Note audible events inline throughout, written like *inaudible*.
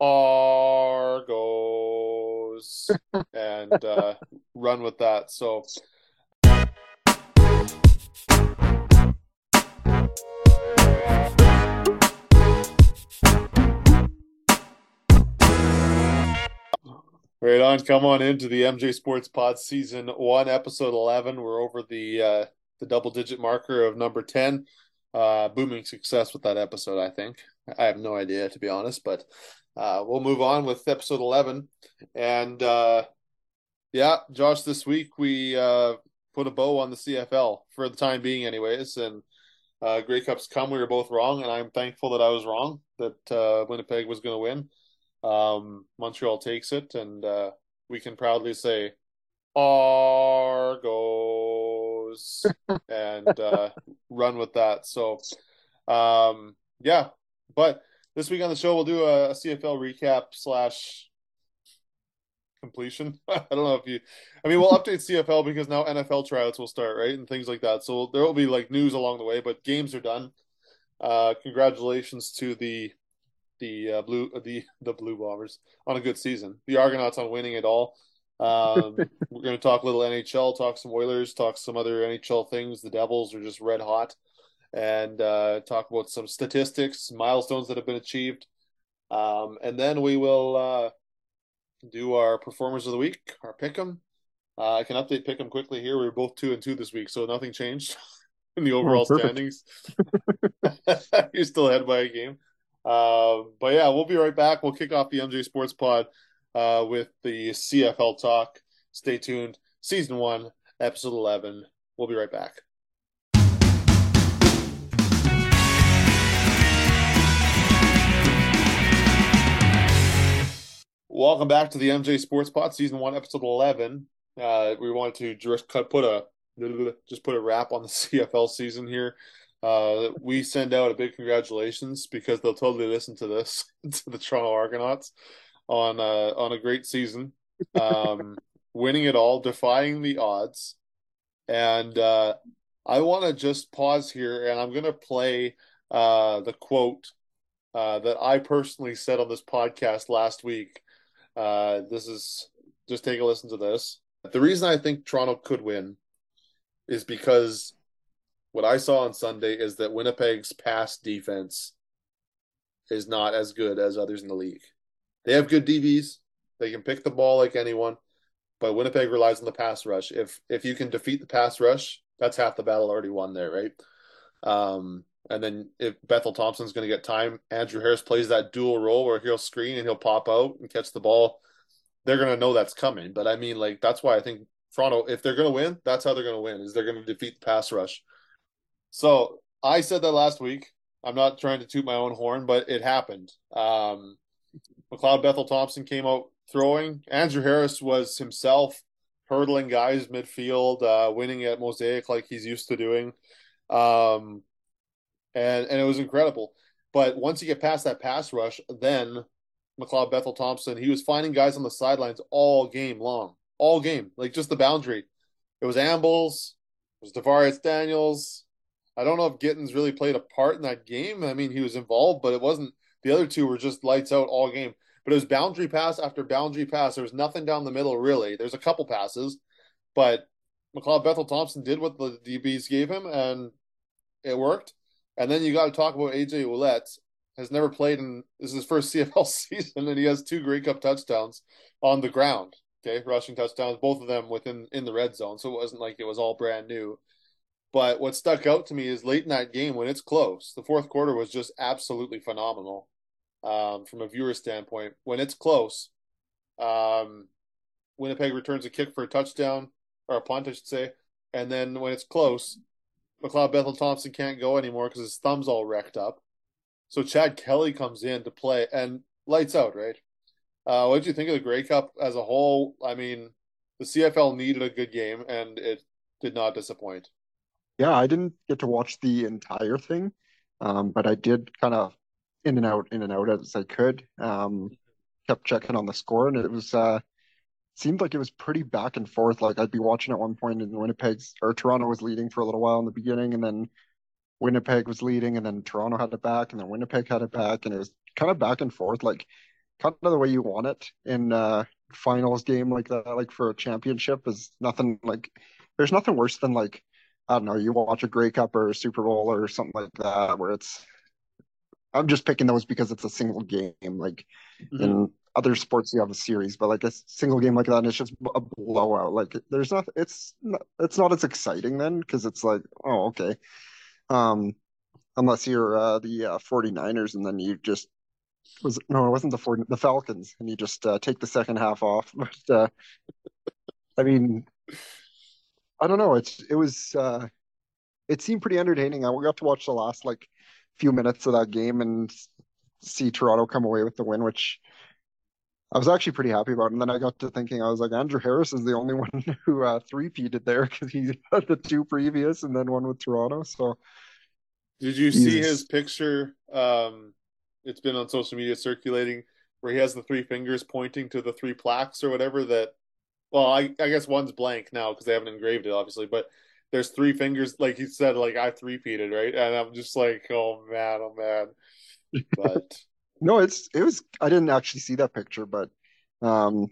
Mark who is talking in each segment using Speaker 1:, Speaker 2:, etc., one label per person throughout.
Speaker 1: Argos *laughs* and uh, run with that. So. Right on, come on into the MJ Sports Pod Season One, Episode Eleven. We're over the uh, the double digit marker of number ten. Uh, booming success with that episode, I think. I have no idea to be honest, but uh, we'll move on with episode 11. And uh, yeah, Josh, this week we uh, put a bow on the CFL for the time being, anyways. And uh, Grey Cups come. We were both wrong, and I'm thankful that I was wrong that uh, Winnipeg was going to win. Um, Montreal takes it, and uh, we can proudly say Argos *laughs* and uh, run with that. So, um, yeah, but this week on the show, we'll do a, a CFL recap slash completion. *laughs* I don't know if you, I mean, we'll update CFL because now NFL tryouts will start, right, and things like that. So there will be like news along the way, but games are done. Uh, congratulations to the the uh, blue the the blue bombers on a good season. The Argonauts on winning it all. Um, *laughs* we're going to talk a little NHL, talk some Oilers, talk some other NHL things. The Devils are just red hot and uh, talk about some statistics, milestones that have been achieved. Um, and then we will uh, do our performers of the week, our pick 'em. Uh, I can update pick 'em quickly here. We are both two and two this week, so nothing changed *laughs* in the overall oh, standings. *laughs* You're still ahead by a game. Uh, but yeah, we'll be right back. We'll kick off the MJ Sports Pod uh, with the CFL talk. Stay tuned. Season one, episode 11. We'll be right back. Welcome back to the MJ Sports Pod, season one, episode eleven. Uh, we wanted to just cut, put a just put a wrap on the *laughs* CFL season here. Uh, we send out a big congratulations because they'll totally listen to this *laughs* to the Toronto Argonauts on uh, on a great season, um, *laughs* winning it all, defying the odds, and uh, I want to just pause here and I'm going to play uh, the quote uh, that I personally said on this podcast last week uh, this is just take a listen to this. The reason I think Toronto could win is because what I saw on Sunday is that Winnipeg's pass defense is not as good as others in the league. They have good DBs. They can pick the ball like anyone, but Winnipeg relies on the pass rush. If if you can defeat the pass rush, that's half the battle already won there, right? Um, and then if Bethel Thompson's going to get time, Andrew Harris plays that dual role where he'll screen and he'll pop out and catch the ball. They're going to know that's coming. But I mean, like that's why I think Toronto, if they're going to win, that's how they're going to win. Is they're going to defeat the pass rush. So I said that last week. I'm not trying to toot my own horn, but it happened. Um, McLeod Bethel Thompson came out throwing. Andrew Harris was himself hurdling guys midfield, uh, winning at Mosaic like he's used to doing. Um, and and it was incredible. But once you get past that pass rush, then McLeod Bethel Thompson, he was finding guys on the sidelines all game long, all game, like just the boundary. It was Ambles, it was DaVaris Daniels. I don't know if Gittens really played a part in that game. I mean, he was involved, but it wasn't. The other two were just lights out all game. But it was boundary pass after boundary pass. There was nothing down the middle really. There's a couple passes, but McLeod Bethel Thompson did what the DBs gave him, and it worked. And then you got to talk about AJ Ouellette. Has never played in this is his first *laughs* CFL season, and he has two Grey Cup touchdowns on the ground. Okay, rushing touchdowns, both of them within in the red zone. So it wasn't like it was all brand new. But what stuck out to me is late in that game when it's close. The fourth quarter was just absolutely phenomenal um, from a viewer standpoint. When it's close, um, Winnipeg returns a kick for a touchdown or a punt, I should say. And then when it's close, McLeod Bethel Thompson can't go anymore because his thumb's all wrecked up. So Chad Kelly comes in to play and lights out, right? Uh, what did you think of the Grey Cup as a whole? I mean, the CFL needed a good game and it did not disappoint.
Speaker 2: Yeah, I didn't get to watch the entire thing, um, but I did kind of in and out, in and out as I could. Um, kept checking on the score, and it was uh, seemed like it was pretty back and forth. Like I'd be watching at one point and Winnipeg's or Toronto was leading for a little while in the beginning, and then Winnipeg was leading, and then Toronto had it back, and then Winnipeg had it back, and it was kind of back and forth. Like kind of the way you want it in uh finals game like that, like for a championship is nothing like there's nothing worse than like I don't know, you watch a Grey Cup or a Super Bowl or something like that where it's I'm just picking those because it's a single game. Like mm-hmm. in other sports, you have a series, but like a single game like that, and it's just a blowout. Like there's not, it's not, it's not as exciting then because it's like, oh, okay. Um, unless you're uh, the uh, 49ers and then you just was no, it wasn't the 40, the Falcons, and you just uh, take the second half off. *laughs* But uh, I mean, I don't know. It's it was uh, it seemed pretty entertaining. I got to watch the last like few minutes of that game and see Toronto come away with the win, which I was actually pretty happy about. It. And then I got to thinking, I was like, Andrew Harris is the only *laughs* one who uh, three-peated there because he *laughs* had the two previous and then one with Toronto. So,
Speaker 1: did you see his picture? Um, it's been on social media circulating where he has the three fingers pointing to the three plaques or whatever that. Well, I, I guess one's blank now because they haven't engraved it, obviously, but there's three fingers, like he said, like I three peated, right? And I'm just like, oh man, oh man. *laughs* But
Speaker 2: no, it's it was. I didn't actually see that picture, but um,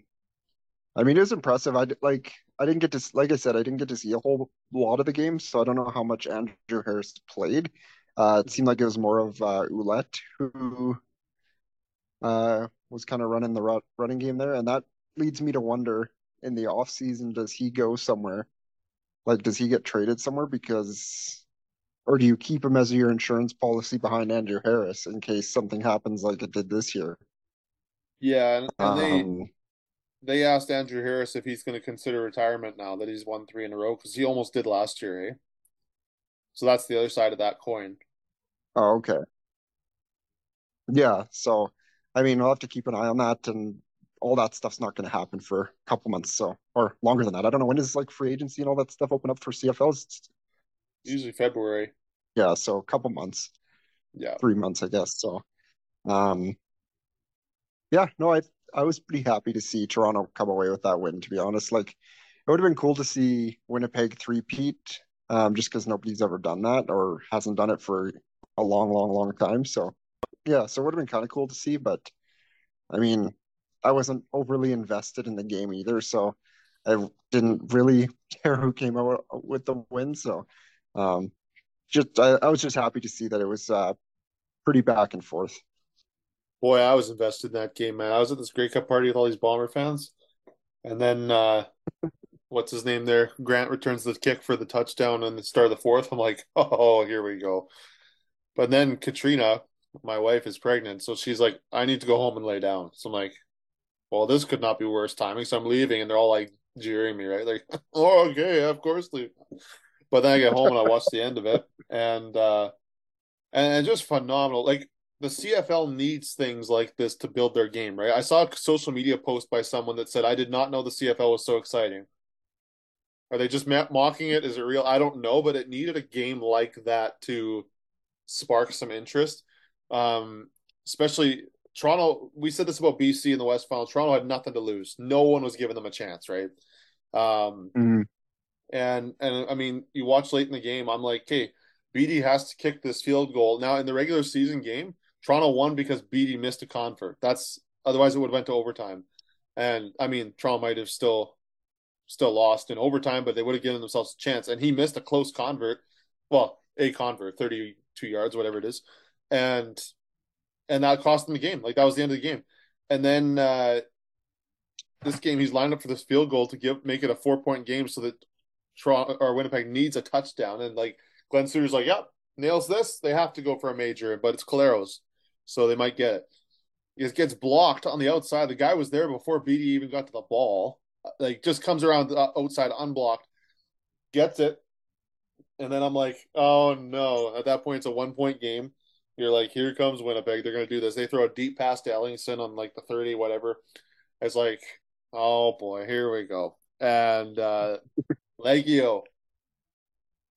Speaker 2: I mean, it was impressive. I like. I didn't get to, like I said, I didn't get to see a whole lot of the games, so I don't know how much Andrew Harris played. Uh, it seemed like it was more of uh, Ouellette who uh, was kind of running the running game there, and that leads me to wonder in the off season, does he go somewhere like, does he get traded somewhere because, or do you keep him as your insurance policy behind Andrew Harris in case something happens like it did this year?
Speaker 1: Yeah, and, and they um, they asked Andrew Harris if he's going to consider retirement now that he's won three in a row because he almost did last year, eh? So that's the other side of that coin.
Speaker 2: Oh, okay. Yeah, so I mean, we'll have to keep an eye on that and all that stuff's not going to happen for a couple months, so or longer than that. I don't know when is like free agency and all that stuff open up for CFLs. It's,
Speaker 1: Usually February.
Speaker 2: Yeah, so a couple months.
Speaker 1: Yeah,
Speaker 2: three months, I guess. So, um, yeah, no, I I was pretty happy to see Toronto come away with that win. To be honest, like it would have been cool to see Winnipeg three-peat, um, just because nobody's ever done that or hasn't done it for a long, long, long time. So, yeah, so it would have been kind of cool to see. But I mean, I wasn't overly invested in the game either, so I didn't really *laughs* care who came out with the win. So, um, just I, I, was just happy to see that it was uh, pretty back and forth.
Speaker 1: Boy, I was invested in that game, man. I was at this Grey Cup party with all these Bomber fans, and then uh, *laughs* what's his name there? Grant returns the kick for the touchdown and the start of the fourth. I'm like, *laughs* oh, here we go. But then Katrina, my wife, is pregnant, so she's like, I need to go home and lay down. So I'm like, well, this could not be worse timing. So I'm leaving, and they're all like jeering me, right? Like, *laughs* oh, okay, of course, leave. But then I get home and I watch the end of it, and uh, and just phenomenal. Like the CFL needs things like this to build their game, right? I saw a social media post by someone that said, "I did not know the CFL was so exciting." Are they just mocking it? Is it real? I don't know, but it needed a game like that to spark some interest. Um, especially Toronto, we said this about BC in the West Final. Toronto had nothing to lose. No one was giving them a chance, right? Um, mm-hmm. And and I mean, you watch late in the game. I'm like, okay, Bede has to kick this field goal. Now in the regular season game, Toronto won because Bede missed a convert. That's otherwise it would have went to overtime. And I mean, Toronto might have still still lost in overtime, but they would have given themselves a chance. And he missed a close convert. Well, a convert, 32 yards, whatever it is. And and that cost them the game. Like that was the end of the game. And then uh, this game, he's lined up for this field goal to give make it a four point game, so that Toronto or Winnipeg needs a touchdown. And like Glenn Suitor's like, "Yep, nails this. They have to go for a major, but it's Collaros, so they might get it." It gets blocked on the outside. The guy was there before Bede even got to the ball. Like just comes around the outside unblocked, gets it, and then I'm like, "Oh no!" At that point, it's a one point game you're like, here comes Winnipeg. They're going to do this. They throw a deep pass to Ellingson on like the 30, whatever. It's like, oh boy, here we go. And uh Liegghio,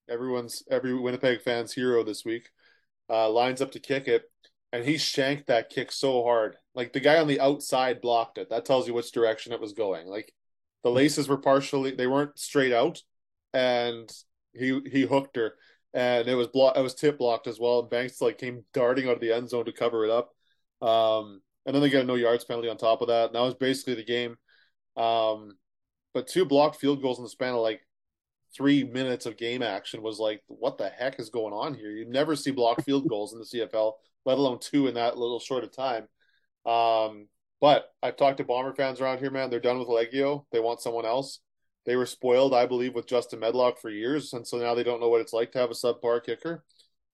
Speaker 1: everyone's every Winnipeg fan's hero this week, uh, lines up to kick it, and he shanked that kick so hard. Like the guy on the outside blocked it. That tells you which direction it was going. Like the laces were partially they weren't straight out, and he he hooked her and it was blocked. It was tip blocked as well. And Banks like came darting out of the end zone to cover it up. Um, and then they get a no yards penalty on top of that. And that was basically the game. Um, but two blocked field goals in the span of like three minutes of game action was like, what the heck is going on here? You never see blocked *laughs* field goals in the CFL, let alone two in that little short of time. Um, but I've talked to Bomber fans around here, man. They're done with Liegghio. They want someone else. They were spoiled, I believe, with Justin Medlock for years, and so now they don't know what it's like to have a subpar kicker.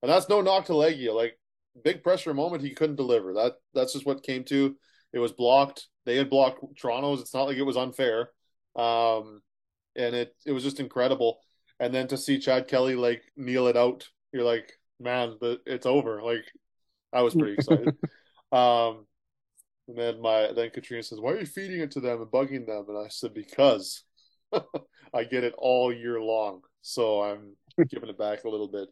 Speaker 1: And that's no knock to Liegghio. Like big pressure moment, he couldn't deliver. That that's just what came to. It was blocked. They had blocked Toronto's. It's not like it was unfair. Um, and it it was just incredible. And then to see Chad Kelly like kneel it out, you're like, man, but it's over. Like I was pretty excited. *laughs* um, and then my then Katrina says, "Why are you feeding it to them and bugging them?" And I said, "Because *laughs* I get it all year long, so I'm giving it back a little bit."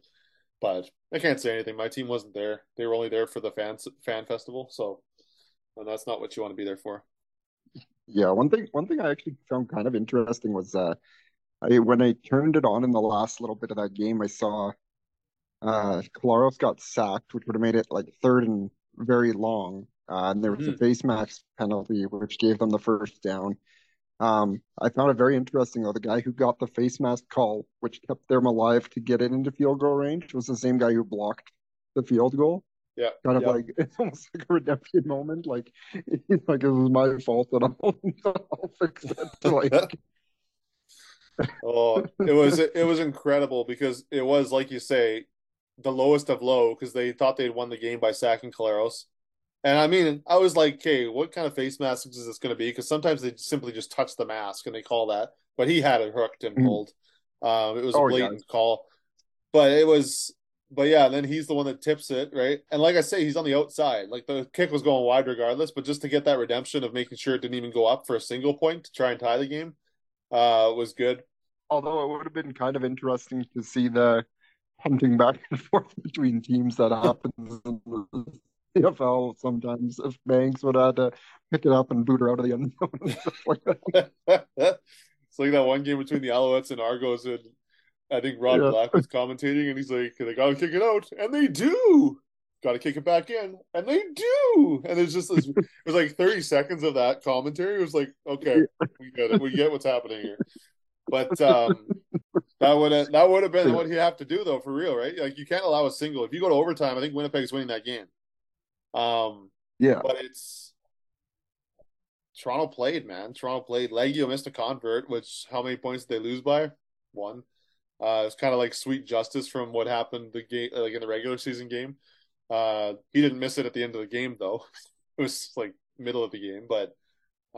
Speaker 1: But I can't say anything. My team wasn't there; they were only there for the fan fan festival. So, and that's not what you want to be there for.
Speaker 2: Yeah, one thing one thing I actually found kind of interesting was uh, I when I turned it on in the last little bit of that game, I saw uh Collaros got sacked, which would have made it like third and very long. Uh, and there was mm-hmm. a face mask penalty, which gave them the first down. Um, I found it very interesting though. The guy who got the face mask call, which kept them alive to get it into field goal range, was the same guy who blocked the field goal.
Speaker 1: Yeah,
Speaker 2: kind of
Speaker 1: yeah.
Speaker 2: like *laughs* it's almost like a redemption moment. Like *laughs* it's like it was my fault that I'll, I'll fix it. Like, *laughs*
Speaker 1: oh, it was it was incredible because it was like you say, the lowest of low because they thought they'd won the game by sacking Collaros. And I mean, I was like, okay, what kind of face mask is this going to be? Because sometimes they simply just touch the mask and they call that. But he had it hooked and mm-hmm. pulled. Mm-hmm. Um, it was oh, a blatant yeah. call. But it was, but yeah, then he's the one that tips it, right? And like I say, he's on the outside. Like the kick was going wide regardless, but just to get that redemption of making sure it didn't even go up for a single point to try and tie the game uh, was good.
Speaker 2: Although it would have been kind of interesting to see the hunting back *laughs* and forth between teams that happens in the CFL sometimes if Banks would have had to pick it up and boot her out of the end zone like that. *laughs*
Speaker 1: it's like that one game between the Alouettes and Argos and I think Rod yeah. Black was commentating and he's like, they gotta kick it out. And they do. Gotta kick it back in. And they do. And it's just this *laughs* it was like 30 seconds of that commentary. It was like, okay, we get it. We get what's happening here. But um, that would have that would have been what you have to do though, for real, right? Like you can't allow a single. If you go to overtime, I think Winnipeg's winning that game. Um,
Speaker 2: yeah,
Speaker 1: but it's Toronto played, man. Toronto played. Liegghio missed a convert, which how many points did they lose by? One. Uh, it's kind of like sweet justice from what happened the game, like in the regular season game. Uh, he didn't miss it at the end of the game though. *laughs* it was like middle of the game, but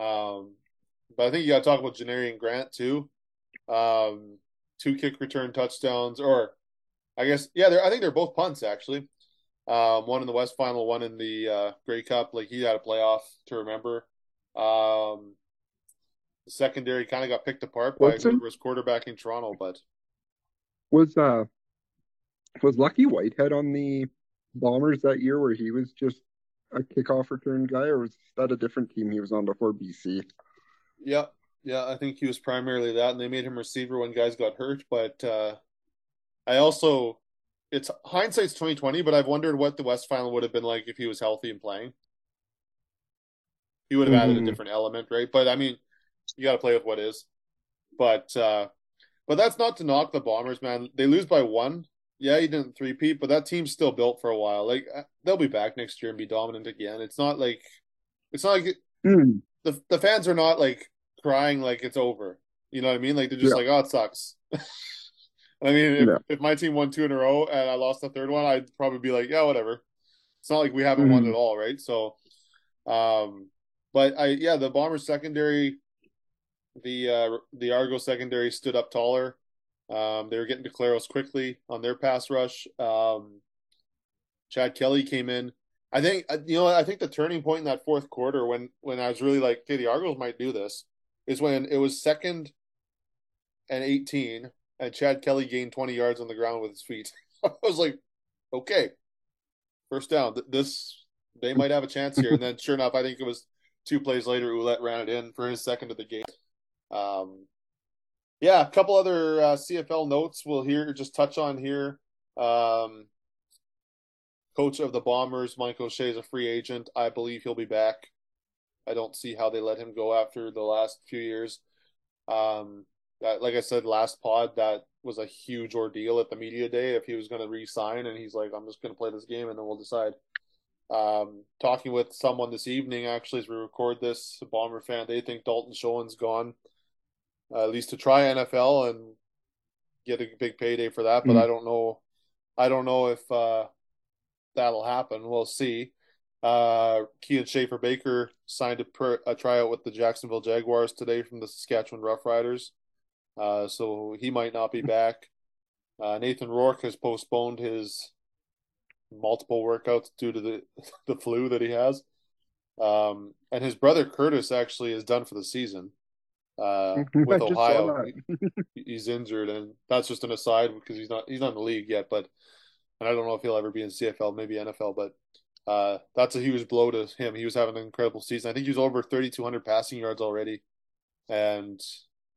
Speaker 1: um, but I think you got to talk about Janarion Grant too. Um, two kick return touchdowns, or I guess yeah, I think they're both punts actually. Um, one in the West Final, one in the uh, Grey Cup. Like he had a playoff to remember. Um, the secondary kind of got picked apart by What's whoever was quarterbacking Toronto, but
Speaker 2: was uh was Lucky Whitehead on the Bombers that year where he was just a kickoff return guy, or was that a different team he was on before BC?
Speaker 1: Yeah, yeah, I think he was primarily that, and they made him receiver when guys got hurt. But uh, I also, it's hindsight's twenty twenty, but I've wondered what the West final would have been like if he was healthy and playing. He would have mm-hmm. added a mm-hmm. different element, right? But I mean, you got to play with what is. But uh, but that's not to knock the Bombers, man. They lose by one. Yeah, he didn't three peat, but that team's still built for a while. Like uh, they'll be back next year and be dominant again. It's not like it's not like mm. the the fans are not like crying like it's over. You know what I mean? Like they're just yeah. like, oh, it sucks. *laughs* I mean, if, yeah. if, my team won two in a row and I lost the third one, I'd probably be like, yeah, whatever. It's not like we haven't mm-hmm. won at all, right? So, um, but I yeah, the Bombers secondary, the uh, the Argo secondary stood up taller. Um, they were getting to Collaros quickly on their pass rush. Um, Chad Kelly came in. I think uh, you know. I think the turning point in that fourth quarter when when I was really like, okay, the Argos might do this is when it was second and 18 and Chad Kelly gained 20 yards on the ground with his feet. *laughs* I was like, okay, first down. This they might have a chance here. and then sure enough, I think it was two plays later, Ouellette ran it in for his second of the game. Um, yeah, a couple other uh, CFL notes we'll hear just touch on here. Um, coach of the Bombers, Mike O'Shea, is a free agent. I believe he'll be back. I don't see how they let him go after the last few years. Um, that, like I said last pod, that was a huge ordeal at the media day if he was going to re-sign, and he's like, "I'm just going to play this game, and then we'll decide." Um, talking with someone this evening, actually, as we record this, Bomber fan, they think Dalton Schoen's gone, uh, at least to try NFL and get a big payday for that. But mm. I don't know, I don't know if uh, that'll happen. We'll see. Uh, Kian Schaffer Baker signed a, per, a tryout with the Jacksonville Jaguars today from the Saskatchewan Roughriders. Uh, so he might not be back. Uh, Nathan Rourke has postponed his multiple workouts due to the *laughs* the flu that he has. Um, and his brother Curtis actually is done for the season uh, *laughs* with Ohio. he, he's injured, and that's just an aside because he's not he's not in the league yet. But and I don't know if he'll ever be in CFL, maybe NFL. But uh, that's a huge blow to him. He was having an incredible season. I think he was over 3,200 passing yards already, and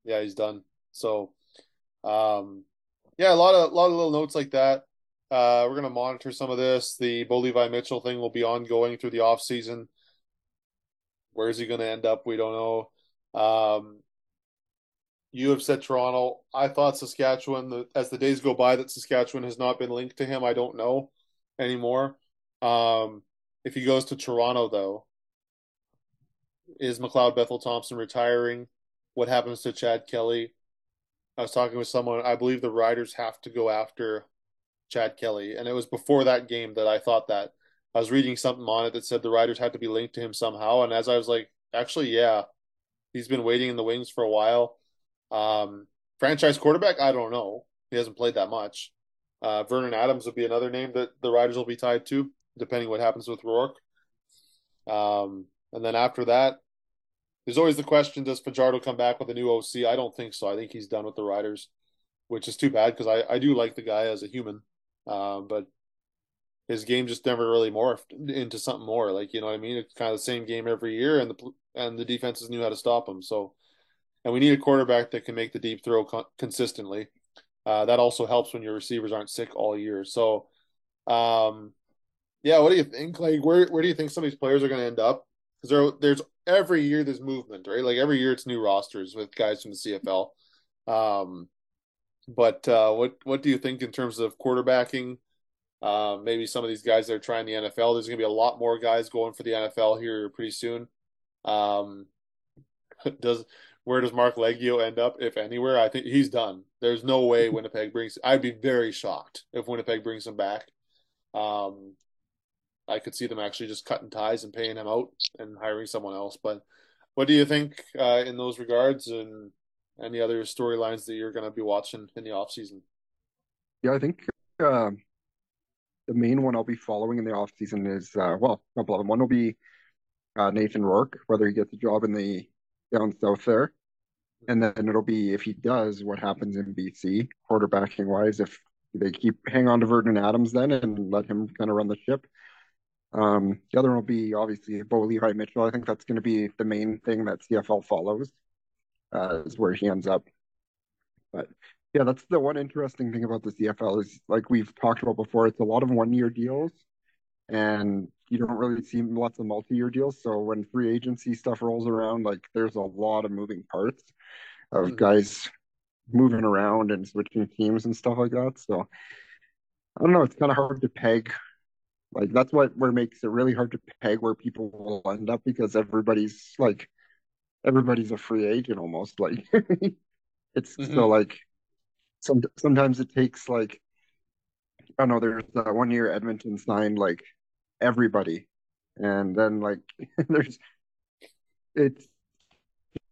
Speaker 1: yeah, he's done. So, um, yeah, a lot of a lot of little notes like that. Uh, we're gonna monitor some of this. The Bo Levi Mitchell thing will be ongoing through the off season. Where is he going to end up? We don't know. Um, you have said Toronto. I thought Saskatchewan. as the days go by, that Saskatchewan has not been linked to him. I don't know anymore. Um, if he goes to Toronto, though, is McLeod Bethel Thompson retiring? What happens to Chad Kelly? I was talking with someone. I believe the Riders have to go after Chad Kelly, and it was before that game that I thought that. I was reading something on it that said the Riders had to be linked to him somehow, and as I was like, actually, yeah, he's been waiting in the wings for a while. Um, franchise quarterback, I don't know. He hasn't played that much. Uh, Vernon Adams would be another name that the Riders will be tied to, depending what happens with Rourke. Um, and then after that, there's always the question: Does Fajardo come back with a new OC? I don't think so. I think he's done with the Riders, which is too bad because I, I do like the guy as a human, uh, but his game just never really morphed into something more. Like you know what I mean? It's kind of the same game every year, and the and the defenses knew how to stop him. So, and we need a quarterback that can make the deep throw con- consistently. Uh, that also helps when your receivers aren't sick all year. So, um, yeah, what do you think? Like, where where do you think some of these players are going to end up? Because there, there's every year there's movement, right? Like every year it's new rosters with guys from the CFL. Um, but uh, what what do you think in terms of quarterbacking? Uh, maybe some of these guys that are trying the NFL. There's going to be a lot more guys going for the NFL here pretty soon. Um, *laughs* does where does Marc Liegghio end up, if anywhere? I think he's done. There's no way Winnipeg brings. I'd be very shocked if Winnipeg brings him back. Um, I could see them actually just cutting ties and paying him out and hiring someone else. But what do you think uh, in those regards, and any other storylines that you're going to be watching in the off season?
Speaker 2: Yeah, I think uh, the main one I'll be following in the off season is uh, well, a couple of them. One will be uh, Nathan Rourke, whether he gets a job in the down south there, and then it'll be if he does, what happens in BC quarterbacking wise. If they keep hang on to Vernon Adams then and let him kind of run the ship, um, the other one will be obviously Bo Levi Mitchell. I think that's going to be the main thing that CFL follows, uh, is where he ends up. But yeah, that's the one interesting thing about the CFL is like we've talked about before. It's a lot of one-year deals, and you don't really see lots of multi-year deals. So when free agency stuff rolls around, like there's a lot of moving parts of mm-hmm. guys moving around and switching teams and stuff like that. So I don't know. It's kind of hard to peg like that's what where makes it really hard to peg where people will end up because everybody's like everybody's a free agent almost. Like *laughs* it's mm-hmm. so like some sometimes it takes like I don't know. There's uh, one year Edmonton signed like everybody, and then like *laughs* there's it's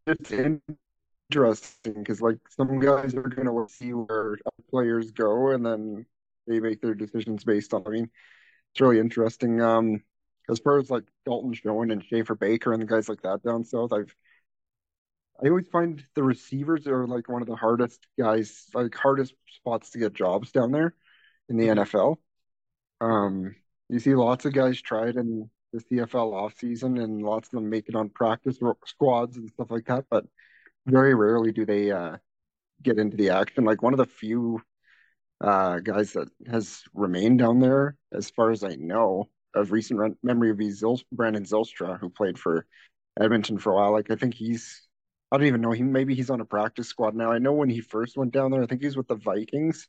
Speaker 2: it's interesting because like some guys are gonna see where players go, and then they make their decisions based on. I mean, it's really interesting. Um, as far as like Dalton Schoen and Schaffer Baker and the guys like that down south, I've I always find the receivers are like one of the hardest guys, like hardest spots to get jobs down there in the mm-hmm. NFL. Um, you see lots of guys try it in the CFL off season, and lots of them make it on practice squads and stuff like that. But very rarely do they uh, get into the action. Like one of the few uh, guys that has remained down there, as far as I know, of recent memory of Zil- Brandon Zylstra, who played for Edmonton for a while. Like I think he's, I don't even know. He maybe he's on a practice squad now. I know when he first went down there, I think he's with the Vikings.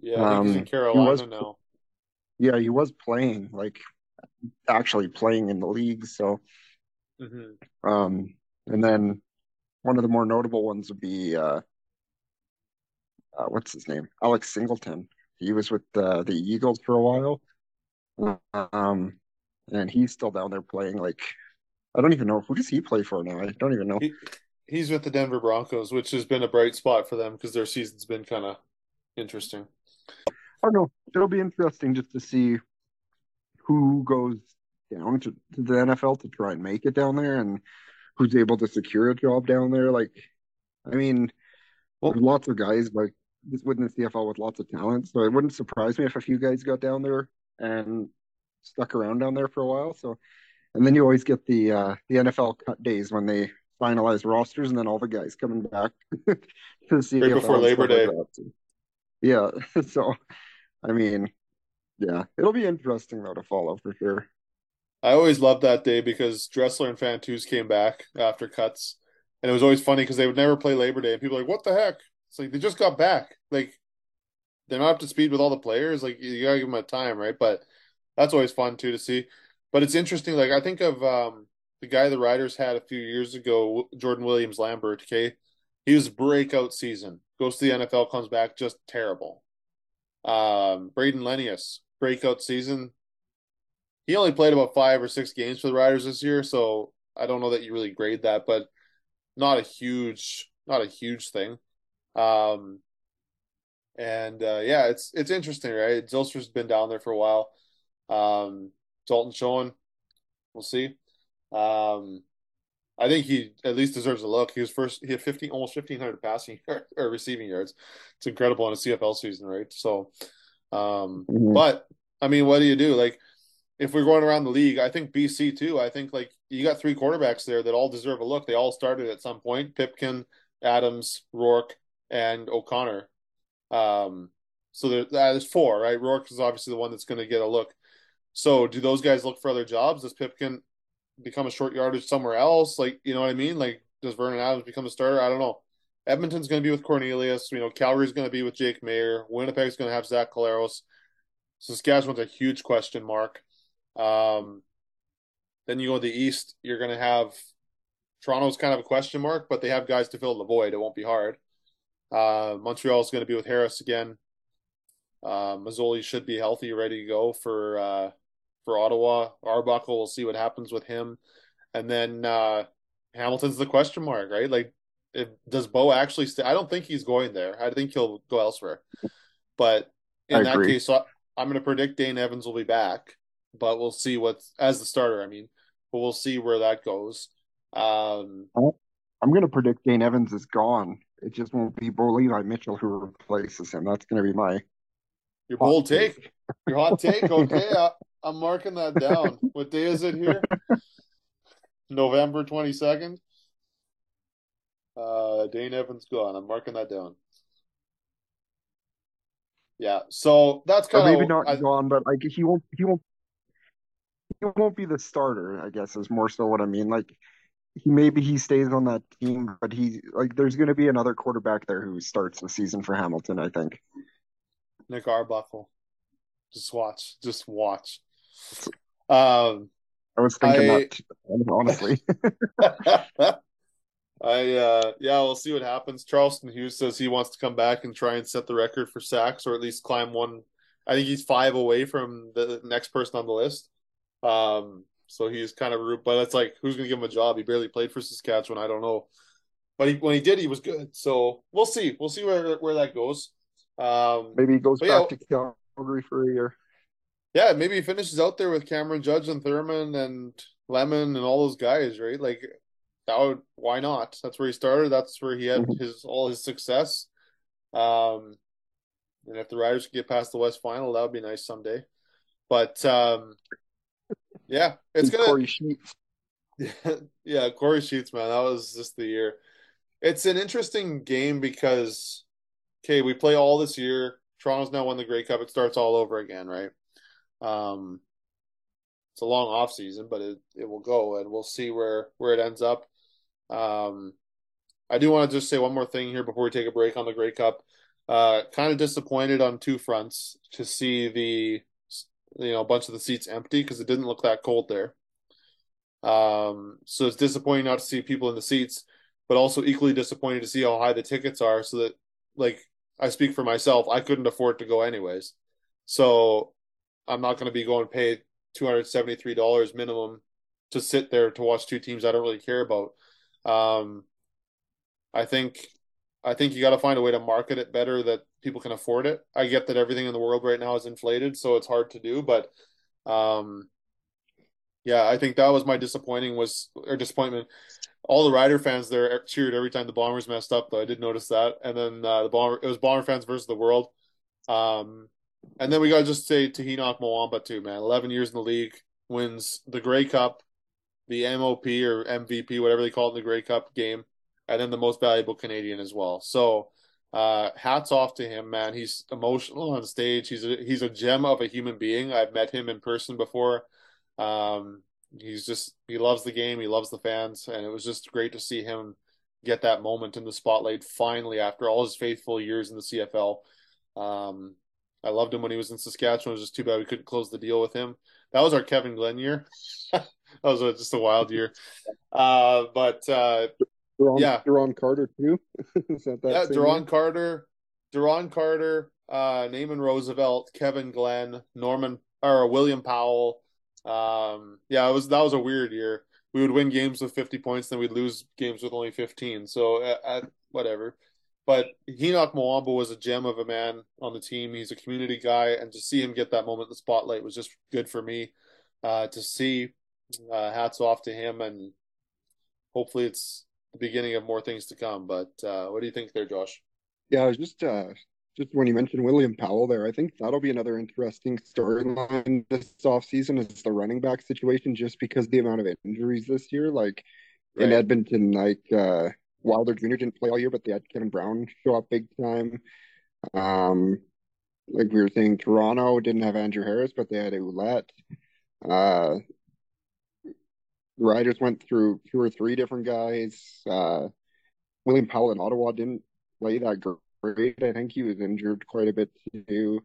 Speaker 1: Yeah, I think he's in Carolina
Speaker 2: um, was,
Speaker 1: now.
Speaker 2: Yeah, he was playing like actually playing in the league. So,
Speaker 1: mm-hmm.
Speaker 2: um, and then one of the more notable ones would be uh, uh, what's his name? Alex Singleton. He was with uh, the Eagles for a while. Um, and he's still down there playing. Like, I don't even know who does he play for now. I don't even know.
Speaker 1: He, he's with the Denver Broncos, which has been a bright spot for them because their season's been kind of interesting.
Speaker 2: I don't know. It'll be interesting just to see who goes down to, to the NFL to try and make it down there and who's able to secure a job down there. Like, I mean, well, lots of guys like this within the CFL with lots of talent, so it wouldn't surprise me if a few guys got down there and stuck around down there for a while. So, and then you always get the uh, the NFL cut days when they finalize rosters, and then all the guys coming back *laughs*
Speaker 1: to see right before Labor Day.
Speaker 2: yeah, *laughs* so I mean, yeah, it'll be interesting though to follow for sure.
Speaker 1: I always loved that day because Dressler and Fantuz came back after cuts, and it was always funny because they would never play Labor Day, and people were like, "What the heck?" It's like they just got back. Like they're not up to speed with all the players. Like you gotta give them a time, right? But that's always fun too to see. But it's interesting. Like I think of um, the guy the Riders had a few years ago, Jordan Williams Lambert. Okay, he was breakout season. Goes to the NFL, comes back just terrible. Um, Brayden Lenius breakout season. He only played about five or six games for the Riders this year, so I don't know that you really grade that, but not a huge, not a huge thing. Um, and uh, yeah, it's it's interesting, right? Zylstra's been down there for a while. Um, Dalton Schoen, we'll see. Um, I think he at least deserves a look. He was first. He had fifteen, almost fifteen hundred passing *laughs* or receiving yards. It's incredible in a CFL season, right? So, um, mm-hmm. but I mean, what do you do? Like, if we're going around the league, I think BC too. I think like you got three quarterbacks there that all deserve a look. They all started at some point: Pipkin, Adams, Rourke, and O'Connor. Um, so there, there's four, right? Rourke is obviously the one that's going to get a look. So do those guys look for other jobs? Does Pipkin become a short yardage somewhere else? Like, you know what I mean? Like, does Vernon Adams become a starter? I don't know. Edmonton's going to be with Cornelius. You know, Calgary's going to be with Jake Maier. Winnipeg's going to have Zach Collaros. Saskatchewan's a huge question mark. Um, then you go to the East, you're going to have Toronto's kind of a question mark, but they have guys to fill the void. It won't be hard. Uh, Montreal is going to be with Harris again. Uh, Masoli should be healthy, ready to go for uh, for Ottawa. Arbuckle, we'll see what happens with him, and then uh, Hamilton's the question mark, right? Like, if, does Bo actually stay? I don't think he's going there. I think he'll go elsewhere. But in I that agree. case, so I'm going to predict Dane Evans will be back, but we'll see what's as the starter. I mean, but we'll see where that goes. Um,
Speaker 2: I'm going to predict Dane Evans is gone it just won't be Bo Levi Mitchell who replaces him. That's going to be my
Speaker 1: your bold take. take. Your hot take. Okay, I, *laughs* I'm marking that down. *laughs* what day is it here? November twenty second. Uh, Dane Evans gone. I'm marking that down. Yeah, so that's kind
Speaker 2: of maybe not I, gone, but like he won't. He won't. He won't be the starter. I guess is more so what I mean. Like he maybe he stays on that team, but he like there's going to be another quarterback there who starts the season for Hamilton. I think.
Speaker 1: Nick Arbuckle. Just watch. Just watch. Um,
Speaker 2: I was thinking I, that honestly. *laughs* *laughs*
Speaker 1: I uh yeah, we'll see what happens. Charleston Hughes says he wants to come back and try and set the record for sacks or at least climb one. I think he's five away from the next person on the list. Um so he's kind of rude. But it's like, who's going to give him a job? He barely played for Saskatchewan. I don't know. But he, when he did, he was good. So we'll see. We'll see where where that goes. Um,
Speaker 2: maybe he goes back yeah, to Calgary for a year.
Speaker 1: Yeah, maybe he finishes out there with Cameron Judge and Thurman and Lemon and all those guys, right? Like that would why not? That's where he started. That's where he had mm-hmm. his all his success. Um, and if the Riders could get past the West Final, that would be nice someday. But um, yeah, it's gonna
Speaker 2: Kory Sheets. *laughs*
Speaker 1: Yeah, yeah, Kory Sheets, man, that was just the year. It's an interesting game because okay, we play all this year Toronto's now won the Grey Cup. It starts all over again, right? Um, it's a long off season, but it, it will go, and we'll see where where it ends up. Um, I do want to just say one more thing here before we take a break on the Grey Cup. Uh, kind of disappointed on two fronts to see the you know a bunch of the seats empty because it didn't look that cold there. Um, so it's disappointing not to see people in the seats, but also equally disappointed to see how high the tickets are. So that like I speak for myself, I couldn't afford to go anyways. So I'm not going to be going pay $273 minimum to sit there to watch two teams I don't really care about. Um, I think I think you got to find a way to market it better that people can afford it. I get that everything in the world right now is inflated, so it's hard to do, but um, yeah, I think that was my disappointing was or disappointment. All the Rider fans there cheered every time the Bombers messed up, though. I did notice that. And then uh, the Bomber it was Bomber fans versus the world. Um, and then we got to just say to Henoc Muamba too, man. Eleven years in the league, wins the Grey Cup, the MOP or MVP, whatever they call it in the Grey Cup game, and then the most valuable Canadian as well. So, uh, hats off to him, man. He's emotional on stage. He's a, he's a gem of a human being. I've met him in person before. Um, he's just he loves the game. He loves the fans, and it was just great to see him get that moment in the spotlight finally after all his faithful years in the CFL. Um, I loved him when he was in Saskatchewan. It was just too bad we couldn't close the deal with him. That was our Kevin Glenn year. *laughs* that was just a wild year. Uh, but uh,
Speaker 2: Duron,
Speaker 1: yeah,
Speaker 2: Duron Carter too. *laughs* Is that that
Speaker 1: yeah, Duron
Speaker 2: year?
Speaker 1: Carter, Duron Carter, uh, Naaman Roosevelt, Kevin Glenn, Norman or William Powell. Um, yeah, it was that was a weird year. We would win games with 50 points, then we'd lose games with only 15. So uh, uh, whatever. But Henoc Muamba was a gem of a man on the team. He's a community guy, and to see him get that moment in the spotlight was just good for me. Uh, to see, uh, hats off to him, and hopefully it's the beginning of more things to come. But uh, what do you think there, Josh?
Speaker 2: Yeah, I was just uh just when you mentioned William Powell there, I think that'll be another interesting storyline this offseason is the running back situation, just because the amount of injuries this year. Like in Edmonton, like uh Wilder Jr. didn't play all year, but they had Kevin Brown show up big time. Um, like we were saying, Toronto didn't have Andrew Harris, but they had Ouellette. Uh, the Riders went through two or three different guys. Uh, William Powell in Ottawa didn't play that great. I think he was injured quite a bit too.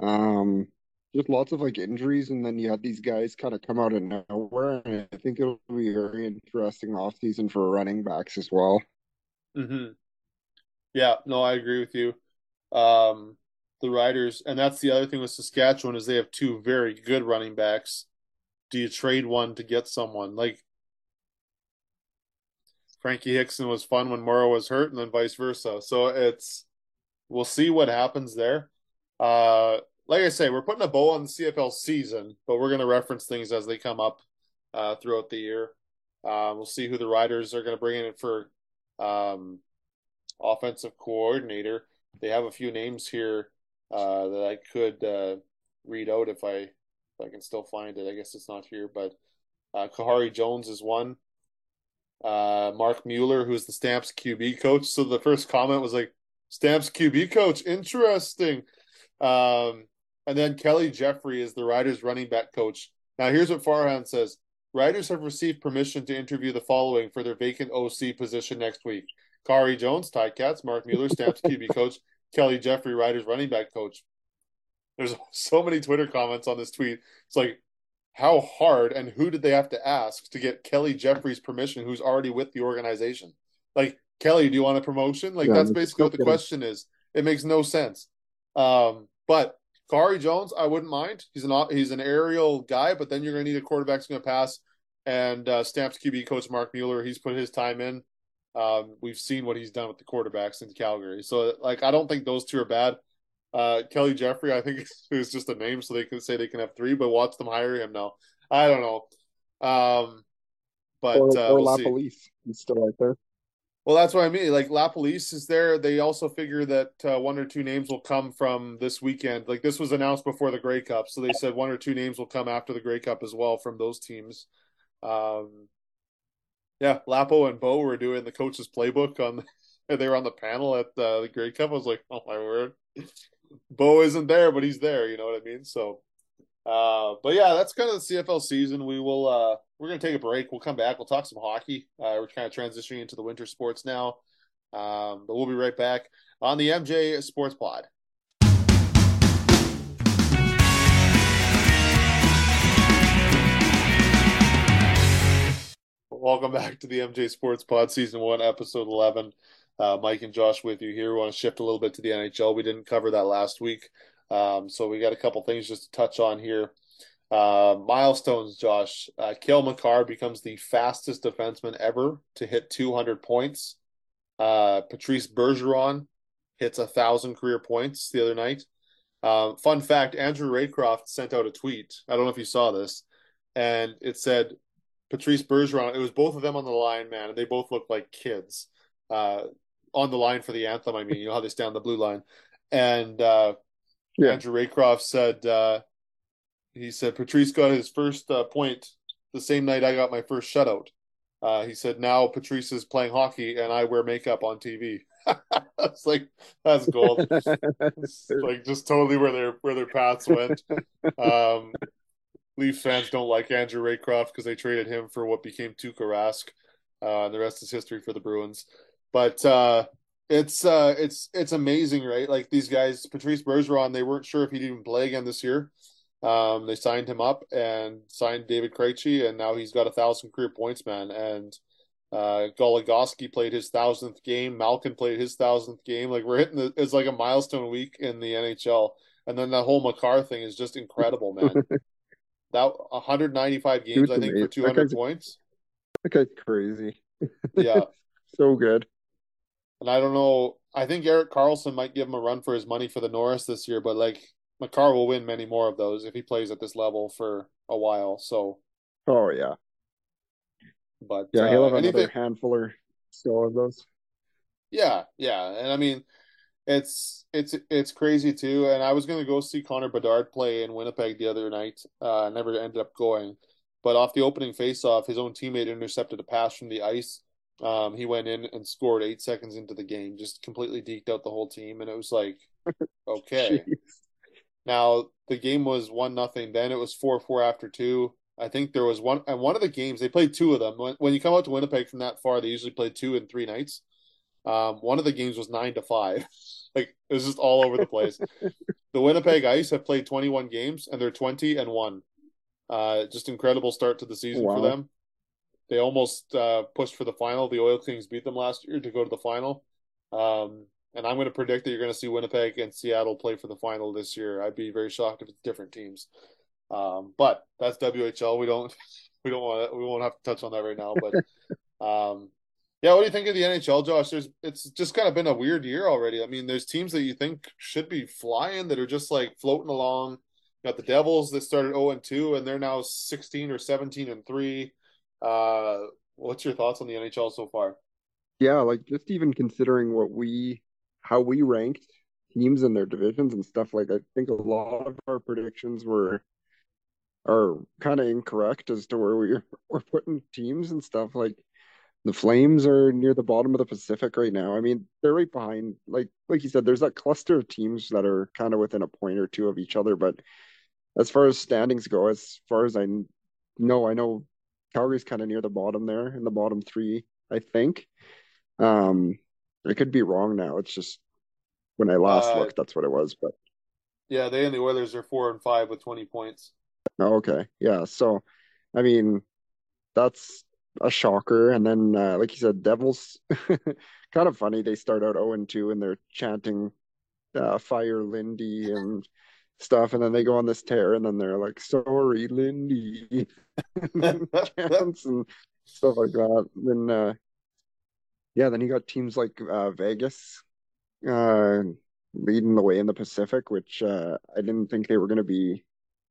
Speaker 2: Um, just lots of like injuries, and then you had these guys kind of come out of nowhere. And I think it'll be very interesting offseason for running backs as well.
Speaker 1: Mm-hmm. Yeah, no, I agree with you. Um, the Riders, and that's the other thing with Saskatchewan is they have two very good running backs. Do you trade one to get someone like Frankie Hickson was fun when Morrow was hurt, and then vice versa. So it's we'll see what happens there. Uh, like I say, we're putting a bow on the CFL season, but we're going to reference things as they come up uh, throughout the year. Uh, we'll see who the Riders are going to bring in for um, offensive coordinator. They have a few names here uh, that I could uh, read out if I if I can still find it. I guess it's not here, but uh, Khari Jones is one. Uh, Marc Mueller, who's the Stamps QB coach. So the first comment was like, "Stamps QB coach, interesting." Um, and then Kelly Jeffrey is the Riders running back coach. Now here's what Farhan says. Riders have received permission to interview the following for their vacant OC position next week. Khari Jones, Ticats, Marc Mueller, Stamps *laughs* QB coach, Kelly Jeffrey, Riders running back coach. There's *laughs* so many Twitter comments on this tweet. It's like, how hard and who did they have to ask to get Kelly Jeffrey's permission, who's already with the organization? Like, Kelly, do you want a promotion? Like,
Speaker 2: Yeah,
Speaker 1: that's basically what the question is. It makes no sense. Um, but Khari Jones, I wouldn't mind. He's an he's an aerial guy, but then you're going to need a quarterback who's going to pass. And uh, Stamps QB coach Marc Mueller, he's put his time in. Um, we've seen what he's done with the quarterbacks in Calgary. So, like, I don't think those two are bad. Uh, Kelly Jeffrey, I think *laughs* is just a name, so they can say they can have three, but watch them hire him now. I don't know. Um, but
Speaker 2: Or,
Speaker 1: uh,
Speaker 2: or
Speaker 1: we'll see.
Speaker 2: LaPolice, he's still out there.
Speaker 1: Well, that's what I mean. Like LaPolice is there. They also figure that uh, one or two names will come from this weekend. Like this was announced before the Grey Cup, so they said one or two names will come after the Grey Cup as well from those teams. Um, yeah, Lapo and Bo were doing the coach's playbook on. *laughs* They were on the panel at uh, the Grey Cup. I was like, oh my word. *laughs* Bo isn't there, but he's there. You know what I mean? So, uh, but yeah, that's kind of the CFL season. We will. Uh, we're gonna take a break. We'll come back. We'll talk some hockey. Uh, we're kind of transitioning into the winter sports now. Um, but we'll be right back on the MJ Sports Pod. Welcome back to the MJ Sports Pod, Season 1, Episode 11. Uh, Mike and Josh with you here. We want to shift a little bit to the NHL. We didn't cover that last week. Um, so we got a couple things just to touch on here. Uh, milestones, Josh. Uh, Cale Makar becomes the fastest defenseman ever to hit 200 points. Uh, Patrice Bergeron hits a thousand career points the other night. Um, fun fact: Andrew Raycroft sent out a tweet. I don't know if you saw this, and it said Patrice Bergeron. It was both of them on the line, man, and they both looked like kids uh, on the line for the anthem. I mean, you know how they stand on the blue line, and uh, yeah. Andrew Raycroft said uh, he said Patrice got his first uh, point the same night I got my first shutout. Uh, he said now Patrice is playing hockey and I wear makeup on TV. *laughs* it's like that's gold. *laughs* like just totally where their where their paths went. Um, Leafs fans don't like Andrew Raycroft because they traded him for what became Tuukka Rask. Uh, the rest is history for the Bruins. But uh, it's uh, it's it's amazing, right? Like these guys, Patrice Bergeron, they weren't sure if he'd even play again this year. Um, they signed him up and signed David Krejci, and now he's got a thousand career points, man. And uh, Goligoski played his thousandth game. Malkin played his thousandth game. Like we're hitting the, it's like a milestone week in the NHL. And then that whole Makar thing is just incredible, man. *laughs* that 195 games, I think, amazing. for 200 points.
Speaker 2: That guy's crazy.
Speaker 1: Yeah, *laughs*
Speaker 2: so good.
Speaker 1: And I don't know. I think Erik Karlsson might give him a run for his money for the Norris this year, but like Makar will win many more of those if he plays at this level for a while. So.
Speaker 2: Oh yeah.
Speaker 1: But
Speaker 2: yeah, he'll have uh, another anything... handful or so of those.
Speaker 1: Yeah, yeah, and I mean, it's it's it's crazy too. And I was gonna go see Connor Bedard play in Winnipeg the other night. Uh, never ended up going, but off the opening faceoff, his own teammate intercepted a pass from the ice. Um, he went in and scored eight seconds into the game, just completely deked out the whole team, and it was like, *laughs* okay. now the game was one nothing. Then it was four four after two. I think there was one and one of the games they played two of them. When, when you come out to Winnipeg from that far, they usually play two in three nights. Um, one of the games was nine to five. *laughs* like it was just all over the place. *laughs* the Winnipeg Ice have played 21 games and they're 20 and one. Uh, just incredible start to the season wow. for them. They almost uh, pushed for the final. The Oil Kings beat them last year to go to the final. Um, and I'm going to predict that you're going to see Winnipeg and Seattle play for the final this year. I'd be very shocked if it's different teams. Um, but that's WHL. We don't *laughs* we don't want to, we won't have to touch on that right now. But *laughs* um, yeah, what do you think of the NHL, Josh? There's it's just kind of been a weird year already. I mean, there's teams that you think should be flying that are just like floating along. You got the Devils that started 0 and 2 and they're now 16 or 17 and 3. Uh, what's your thoughts on the NHL so far?
Speaker 2: Yeah, like just even considering what we how we ranked teams in their divisions and stuff like I think a lot of our predictions were are kind of incorrect as to where we're *laughs* we're putting teams and stuff. Like the Flames are near the bottom of the Pacific right now. I mean, they're right behind. Like like you said, there's that cluster of teams that are kind of within a point or two of each other. But as far as standings go, as far as I know, I know Calgary's kind of near the bottom there in the bottom three. I think. Um, I could be wrong now. It's just when I last uh, looked, that's what it was. But
Speaker 1: yeah, they and the Oilers are four and five with twenty points.
Speaker 2: Oh, okay. Yeah. So, I mean, that's a shocker. And then, uh, like you said, Devils, *laughs* kind of funny. They start out 0 and 2 and they're chanting uh, Fire Lindy and stuff. And then they go on this tear and then they're like, Sorry, Lindy. *laughs* chants *laughs* and stuff like that. Then, uh, yeah, then you got teams like uh, Vegas uh, leading the way in the Pacific, which uh, I didn't think they were going to be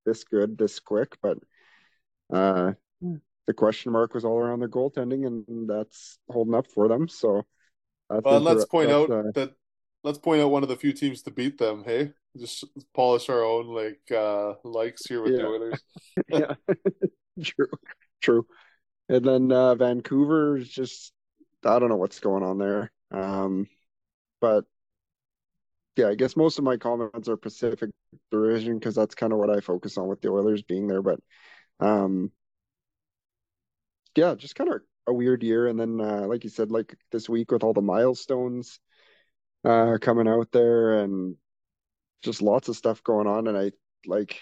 Speaker 2: this good this quick, but uh, the question mark was all around their goaltending, and that's holding up for them. So,
Speaker 1: well, let's point out uh, that let's point out one of the few teams to beat them. Hey, just polish our own like uh, likes here with
Speaker 2: yeah.
Speaker 1: the Oilers. *laughs* *laughs*
Speaker 2: yeah, *laughs* true, true. And then uh, Vancouver is just I don't know what's going on there. Um, but yeah, I guess most of my comments are Pacific Division because that's kind of what I focus on with the Oilers being there. But um, yeah, just kind of a weird year. And then, uh, like you said, like this week with all the milestones uh, coming out there and just lots of stuff going on. And I like,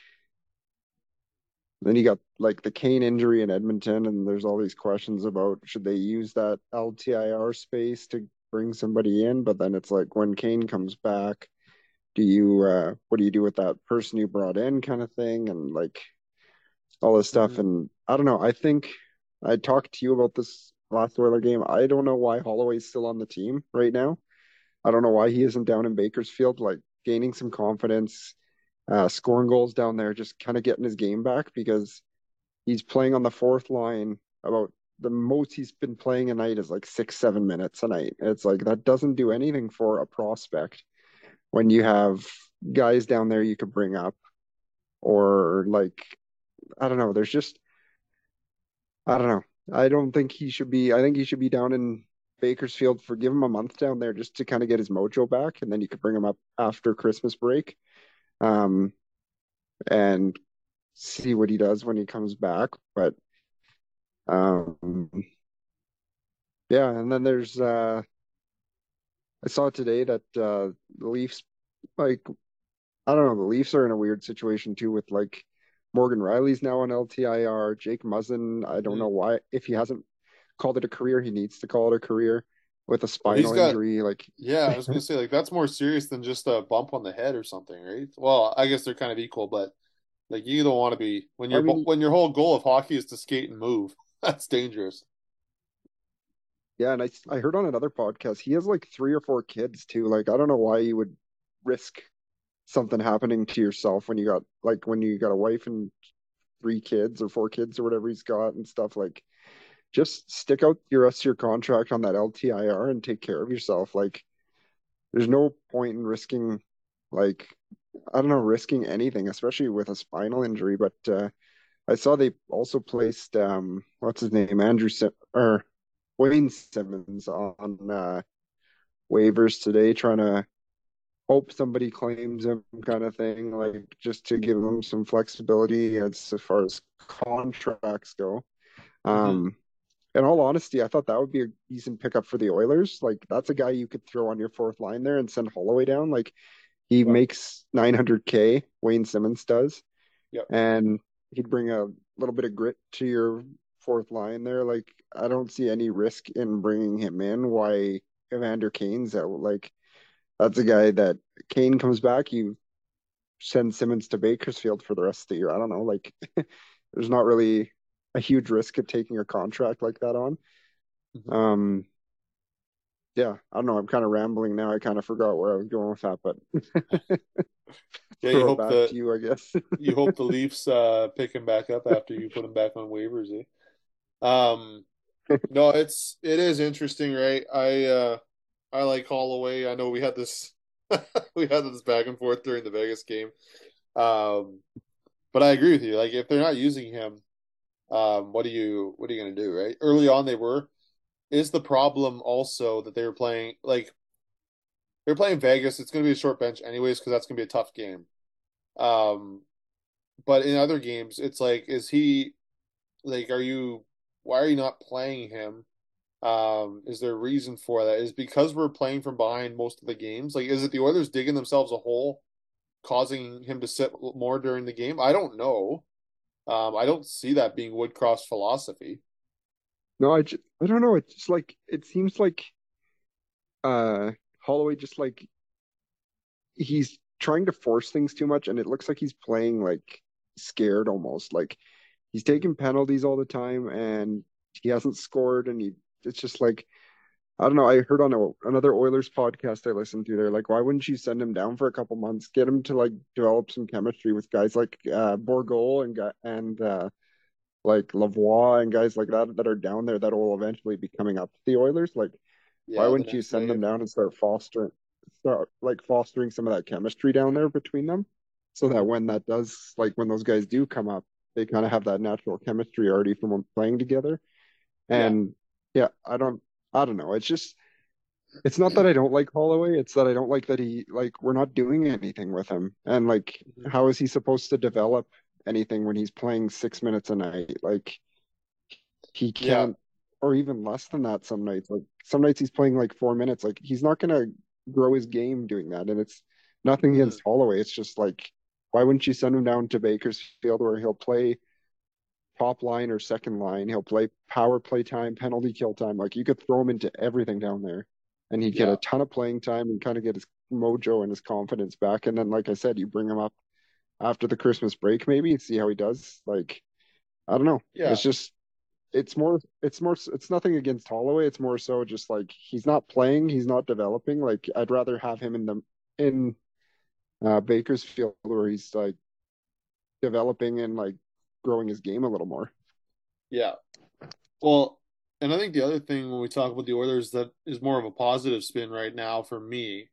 Speaker 2: then you got like the Kane injury in Edmonton, and there's all these questions about should they use that LTIR space to bring somebody in? But then it's like when Kane comes back, do you uh, what do you do with that person you brought in, kind of thing, and like all this stuff. Mm-hmm. And I don't know. I think I talked to you about this last Oiler game. I don't know why Holloway's still on the team right now. I don't know why he isn't down in Bakersfield, like gaining some confidence, uh, scoring goals down there, just kind of getting his game back because he's playing on the fourth line. About the most he's been playing a night is like six, seven minutes a night. It's like that doesn't do anything for a prospect when you have guys down there you could bring up or like I don't know. There's just I don't know. I don't think he should be. I think he should be down in Bakersfield for give him a month down there just to kind of get his mojo back, and then you could bring him up after Christmas break, um, and see what he does when he comes back. But, um, yeah, and then there's uh, I saw today that uh, the Leafs, like, I don't know, the Leafs are in a weird situation too with like Morgan Rielly's now on LTIR. Jake Muzzin, I don't mm. know why. If he hasn't called it a career, he needs to call it a career with a spinal got, injury. Like, *laughs*
Speaker 1: yeah, I was gonna say like that's more serious than just a bump on the head or something, right? Well, I guess they're kind of equal, but like you don't want to be when your mean, when your whole goal of hockey is to skate and move. *laughs* That's dangerous.
Speaker 2: Yeah, and I I heard on another podcast he has like three or four kids too. Like I don't know why you would risk something happening to yourself when you got like when you got a wife and three kids or four kids or whatever he's got and stuff like just stick out your rest of your contract on that LTIR and take care of yourself like there's no point in risking like I don't know risking anything especially with a spinal injury but uh I saw they also placed um what's his name Andrew Sim- or Wayne Simmonds on uh waivers today trying to hope somebody claims him kind of thing, like just to give them some flexibility as, as far as contracts go. Mm-hmm. In all honesty, I thought that would be a decent pickup for the Oilers. Like that's a guy you could throw on your fourth line there and send Holloway down. Like he makes 900k, Wayne Simmonds does,
Speaker 1: yep.
Speaker 2: and he'd bring a little bit of grit to your fourth line there. Like I don't see any risk in bringing him in. Why Evander Kane's out? Like that's a guy that Kane comes back, you send Simmonds to Bakersfield for the rest of the year. I don't know, like *laughs* there's not really a huge risk of taking a contract like that on. Mm-hmm. Um, yeah, I don't know. I'm kind of rambling now. I kind of forgot where I was going with that, but *laughs*
Speaker 1: yeah, *laughs* you hope the you, I guess *laughs* you hope the Leafs uh, pick him back up after you put him back on waivers. Eh? Um, no, it's it is interesting, right? I uh, I like Holloway. I know we had this we had this back and forth during the Vegas game. Um, but I agree with you. Like if they're not using him, um, what are you what are you gonna do, right? Early on they were. Is the problem also that they were playing like they're playing Vegas, it's gonna be a short bench anyways, because that's gonna be a tough game. Um but in other games, it's like, is he like are you why are you not playing him? Um, is there a reason for that? Is because we're playing from behind most of the games? Like, is it the Oilers digging themselves a hole, causing him to sit more during the game? I don't know. Um, I don't see that being Woodcroft's philosophy.
Speaker 2: No, I, just, I don't know. It's just like it seems like uh Holloway just like he's trying to force things too much, and it looks like he's playing like scared almost. Like he's taking penalties all the time, and he hasn't scored, and he it's just like I don't know. I heard on a, another Oilers podcast I listened to. They're like, why wouldn't you send him down for a couple months, get him to like develop some chemistry with guys like uh, Bourgault and and uh, like Lavoie and guys like that that are down there that will eventually be coming up to the Oilers. Like, yeah, why wouldn't you send them down and start fostering, start like fostering some of that chemistry down there between them, so that when that does, like when those guys do come up, they kind of have that natural chemistry already from playing together. And yeah yeah, I don't I don't know. It's just it's not that I don't like Holloway, it's that I don't like that he like we're not doing anything with him. And like
Speaker 1: Mhm.
Speaker 2: how is he supposed to develop anything when he's playing six minutes a night? Like he can't or even less than that some nights. Like some nights he's playing like four minutes. Like he's not gonna grow his game doing that. And it's nothing
Speaker 1: Mhm.
Speaker 2: against Holloway. It's just like why wouldn't you send him down to Bakersfield where he'll play top line or second line. He'll play power play time, penalty kill time. Like you could throw him into everything down there and he'd get
Speaker 1: Yeah.
Speaker 2: a ton of playing time and kind of get his mojo and his confidence back. And then, like I said, you bring him up after the Christmas break, maybe and see how he does. Like, I don't know.
Speaker 1: Yeah.
Speaker 2: It's just, it's more, it's more, it's nothing against Holloway. It's more so just like he's not playing, he's not developing. Like, I'd rather have him in the, in uh, Bakersfield where he's like developing and like growing his game a little more.
Speaker 1: Yeah. Well, and I think the other thing when we talk about the Oilers that is more of a positive spin right now for me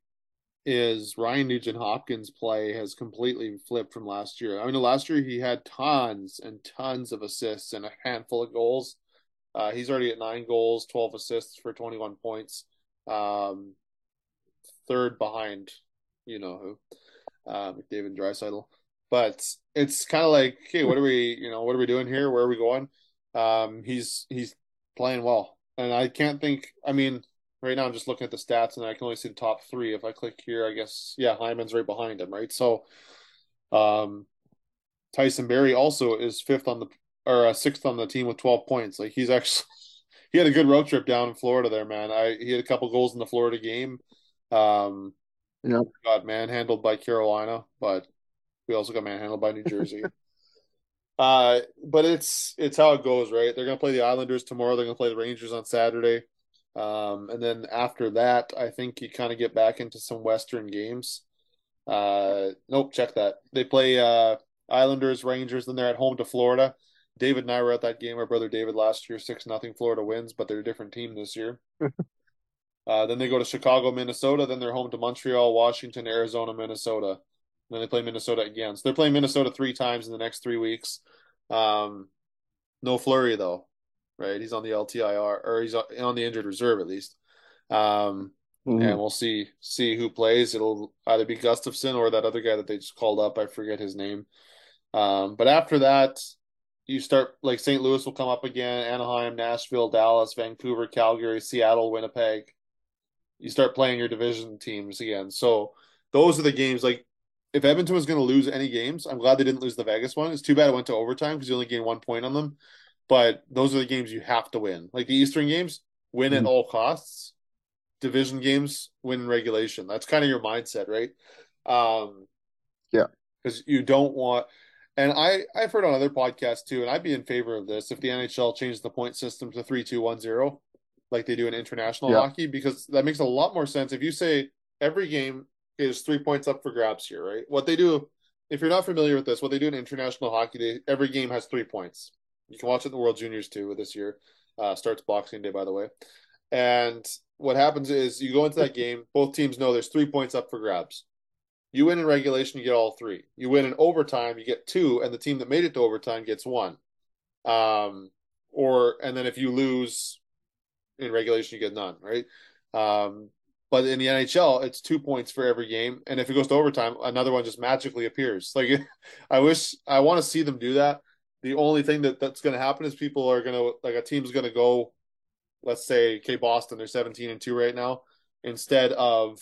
Speaker 1: is Ryan Nugent Hopkins' play has completely flipped from last year. I mean, last year he had tons and tons of assists and a handful of goals. Uh, he's already at nine goals, 12 assists for 21 points. Um, third behind, you know who, uh, McDavid Draisaitl. But it's kind of like, hey, what are we, you know, what are we doing here? Where are we going? Um, he's he's playing well, and I can't think. I mean, right now I'm just looking at the stats, and I can only see the top three. If I click here, I guess yeah, Hyman's right behind him, right? So, um, Tyson Barrie also is fifth on the or uh, sixth on the team with 12 points. Like he's actually *laughs* he had a good road trip down in Florida there, man. I he had a couple goals in the Florida game. Um,
Speaker 2: Yeah.
Speaker 1: got manhandled by Carolina, but we also got manhandled by New Jersey. uh, but it's it's how it goes, right? They're gonna play the Islanders tomorrow. They're gonna play the Rangers on Saturday. Um, and then after that, I think you kind of get back into some Western games. Uh, nope, check that. They play uh Islanders, Rangers, then they're at home to Florida. David and I were at that game. Our brother David last year, six nothing. Florida wins, but they're a different team this year. *laughs* Uh, then they go to Chicago, Minnesota. Then they're home to Montreal, Washington, Arizona, Minnesota. Then they play Minnesota again. So they're playing Minnesota three times in the next three weeks. Um, no Fleury though, right? He's on the LTIR or he's on the injured reserve at least. Um,
Speaker 2: Mhm.
Speaker 1: and we'll see see who plays. It'll either be Gustavsson or that other guy that they just called up. I forget his name. Um, but after that, you start like St. Louis will come up again, Anaheim, Nashville, Dallas, Vancouver, Calgary, Seattle, Winnipeg. You start playing your division teams again. So those are the games. Like if Edmonton was going to lose any games, I'm glad they didn't lose the Vegas one. It's too bad it went to overtime because you only gained one point on them. But those are the games you have to win. Like the Eastern games, win at
Speaker 2: Mhm.
Speaker 1: all costs. Division games, win regulation. That's kind of your mindset, right? Um,
Speaker 2: Yeah.
Speaker 1: because you don't want. And I I've heard on other podcasts too, and I'd be in favor of this if the NHL changed the point system to three two one zero, like they do in international
Speaker 2: Yeah.
Speaker 1: hockey, because that makes a lot more sense. If you say every game is three points up for grabs here, right? What they do, if you're not familiar with this, what they do in international hockey, they every game has three points. You can watch it in the World Juniors too this year. Uh, starts Boxing Day, by the way. And what happens is you go into that game, both teams know there's three points up for grabs. You win in regulation, you get all three. You win in overtime, you get two, and the team that made it to overtime gets one. Um, or and then if you lose in regulation, you get none, right? Um, but in the NHL, it's two points for every game, and if it goes to overtime, another one just magically appears. *laughs* Like, I wish I want to see them do that. The only thing that that's going to happen is people are going to like a team's going to go, let's say, okay, Boston, they're seventeen and two right now, instead of